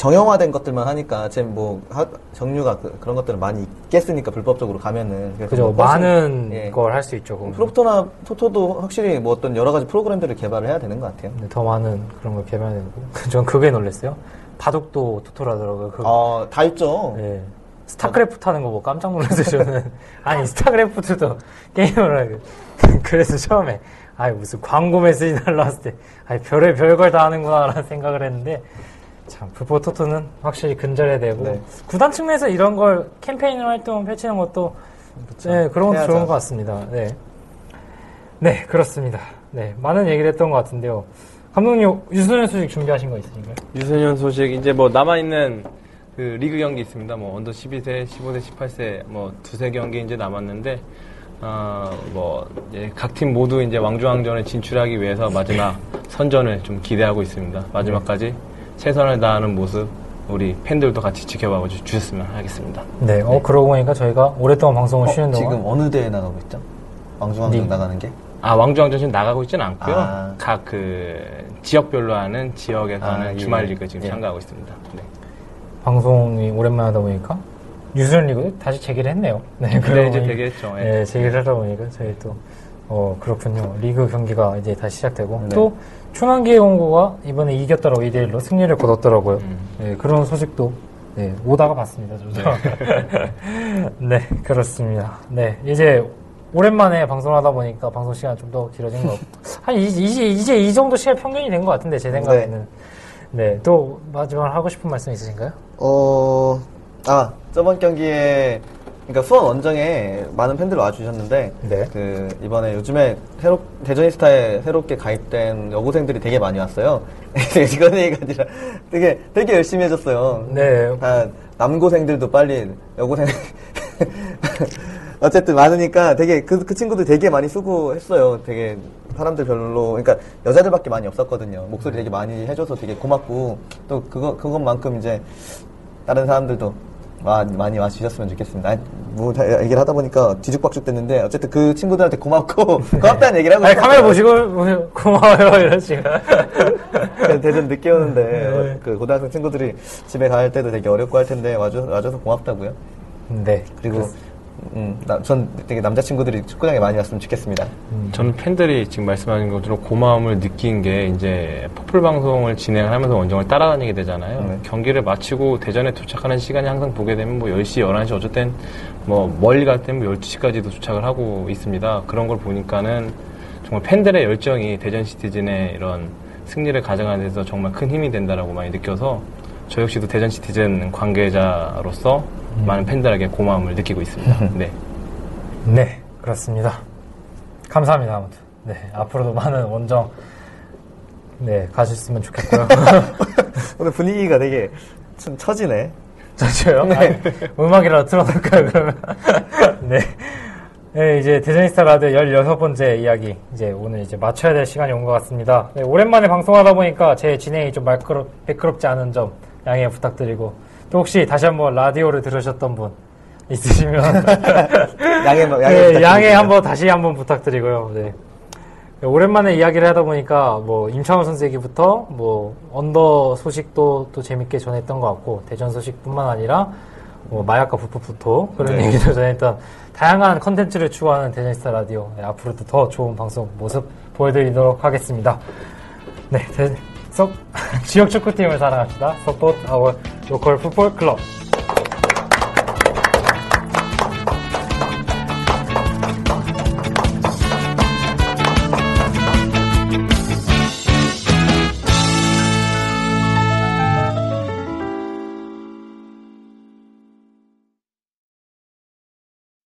정형화된 것들만 하니까 지금 뭐 하- 종류가 그, 런 것들은 많이 있겠으니까 불법적으로 가면은 그죠 뭐 많은 예. 걸할 수 있죠. 그거는. 프로토나 토토도 확실히 뭐 어떤 여러 가지 프로그램들을 개발을 해야 되는 것 같아요. 네, 더 많은 그런 걸 개발되고 전 그게 놀랐어요. 바둑도 토토라더라고요. 그, 어, 다 있죠. 예. 스타크래프트 하는 거 보고 깜짝 놀랐어요, 저는. 아니, 스타크래프트도 게임을 하고. 그래서 처음에, 아니, 무슨 광고 메시지 날라왔을 때, 아니, 별의 별걸 다 하는구나라는 생각을 했는데, 참, 불법 토토는 확실히 근절해야 되고, 네. 구단 측면에서 이런 걸 캠페인 활동 펼치는 것도, 네, 그런 건 해야죠. 좋은 것 같습니다. 네. 네, 그렇습니다. 네, 많은 얘기를 했던 것 같은데요. 감독님, 유소년 소식 준비하신 거 있으신가요? 유소년 소식 이제 뭐 남아 있는 그 리그 경기 있습니다. 뭐 언더 12세, 15세, 18세 뭐 두세 경기 이제 남았는데 어뭐각 팀 모두 이제 왕중왕전에 진출하기 위해서 마지막 선전을 좀 기대하고 있습니다. 마지막까지 최선을 다하는 모습 우리 팬들도 같이 지켜봐 주- 주셨으면 하겠습니다. 네, 어, 그러고 보니까 저희가 오랫동안 방송을 어, 쉬는 동안. 지금 어느 대회 나가고 있죠? 왕중왕전 네. 나가는 게? 아 왕중왕전 지금 나가고 있지는 않고요. 아. 각그 지역별로 하는 지역에서 아, 하는 예. 주말 리그 지금 예. 참가하고 있습니다. 네. 방송이 오랜만에 하다 보니까 유소년 리그 다시 재개를 했네요. 네, 네, 그러고 이제 보니- 되겠죠. 예. 네, 재개를 하다 보니까 저희 또, 어, 그렇군요. 리그 경기가 이제 다시 시작되고, 네. 또, 충안기의 공고가 이번에 이겼더라고 2대1로 승리를 거뒀더라고요. 음. 네, 그런 소식도, 네, 오다가 봤습니다, 저도. 네, 그렇습니다. 네, 이제, 오랜만에 방송을 하다 보니까 방송 시간 좀 더 길어진 것 같고, 한, 이- 이제, 이제 이 정도 시간 평균이 된 것 같은데, 제 생각에는. 네, 또, 마지막으로 하고 싶은 말씀 있으신가요? 어, 아, 저번 경기에, 그러니까 수원 원정에 많은 팬들 와주셨는데, 네. 그, 이번에 요즘에 새로, 대전이스타에 새롭게 가입된 여고생들이 되게 많이 왔어요. 이건 얘기가 아니라 되게, 되게 열심히 해줬어요. 네. 다 남고생들도 빨리 여고생, 어쨌든 많으니까 되게 그, 그 친구들 되게 많이 수고했어요. 되게 사람들 별로, 그러니까 여자들밖에 많이 없었거든요. 목소리 되게 많이 해줘서 되게 고맙고 또 그거 그것만큼 이제 다른 사람들도 와, 많이 와주셨으면 좋겠습니다. 아니, 뭐다 얘기를 하다 보니까 뒤죽박죽 됐는데 어쨌든 그 친구들한테 고맙고 고맙다는 얘기를 하고 아니. 카메라 보시고, 고마워요, 이런 식으로. 그 대전 늦게 오는데 네. 어, 그 고등학생 친구들이 집에 갈 때도 되게 어렵고 할 텐데 와줘, 와줘서 고맙다고요. 네. 그리고 음, 나, 전 되게 남자친구들이 축구장에 많이 왔으면 좋겠습니다. 저는 팬들이 지금 말씀하신 것처럼 고마움을 느낀 게 이제 퍼플 방송을 진행을 하면서 원정을 따라다니게 되잖아요. 네. 경기를 마치고 대전에 도착하는 시간이 항상 보게 되면 뭐 10시, 11시 어쨌든 뭐 멀리 갈 때는 뭐 12시까지도 도착을 하고 있습니다. 그런 걸 보니까는 정말 팬들의 열정이 대전 시티즌의 이런 승리를 가져가는 데서 정말 큰 힘이 된다라고 많이 느껴서 저 역시도 대전 시티즌 관계자로서 많은 팬들에게 고마움을 느끼고 있습니다. 네. 네, 그렇습니다. 감사합니다, 아무튼. 네, 앞으로도 많은 원정, 네, 가셨으면 좋겠고요. 오늘 분위기가 되게 좀 처지네. 저요? 네. 음악이라도 틀어놓을까요, 그러면? 네. 네, 이제 대전스타 라디오 16번째 이야기. 이제 오늘 이제 마쳐야 될 시간이 온 것 같습니다. 네, 오랜만에 방송하다 보니까 제 진행이 좀 말끄럽, 매끄럽지 않은 점 양해 부탁드리고. 또 혹시 다시 한번 라디오를 들으셨던 분 있으시면. 양해, 양해, 네. 양해 한번 다시 한번 부탁드리고요. 네. 오랜만에 이야기를 하다 보니까 뭐 임창우 선수 얘기부터 뭐 under 소식도 또 재밌게 전했던 것 같고 대전 소식뿐만 아니라 뭐 마약과 부프부터 그런 네. 얘기도 전했던 다양한 컨텐츠를 추구하는 대전스타 라디오 네, 앞으로도 더 좋은 방송 모습 보여드리도록 하겠습니다. 네, 대, 석, 지역 축구팀을 사랑합시다. Support our local football club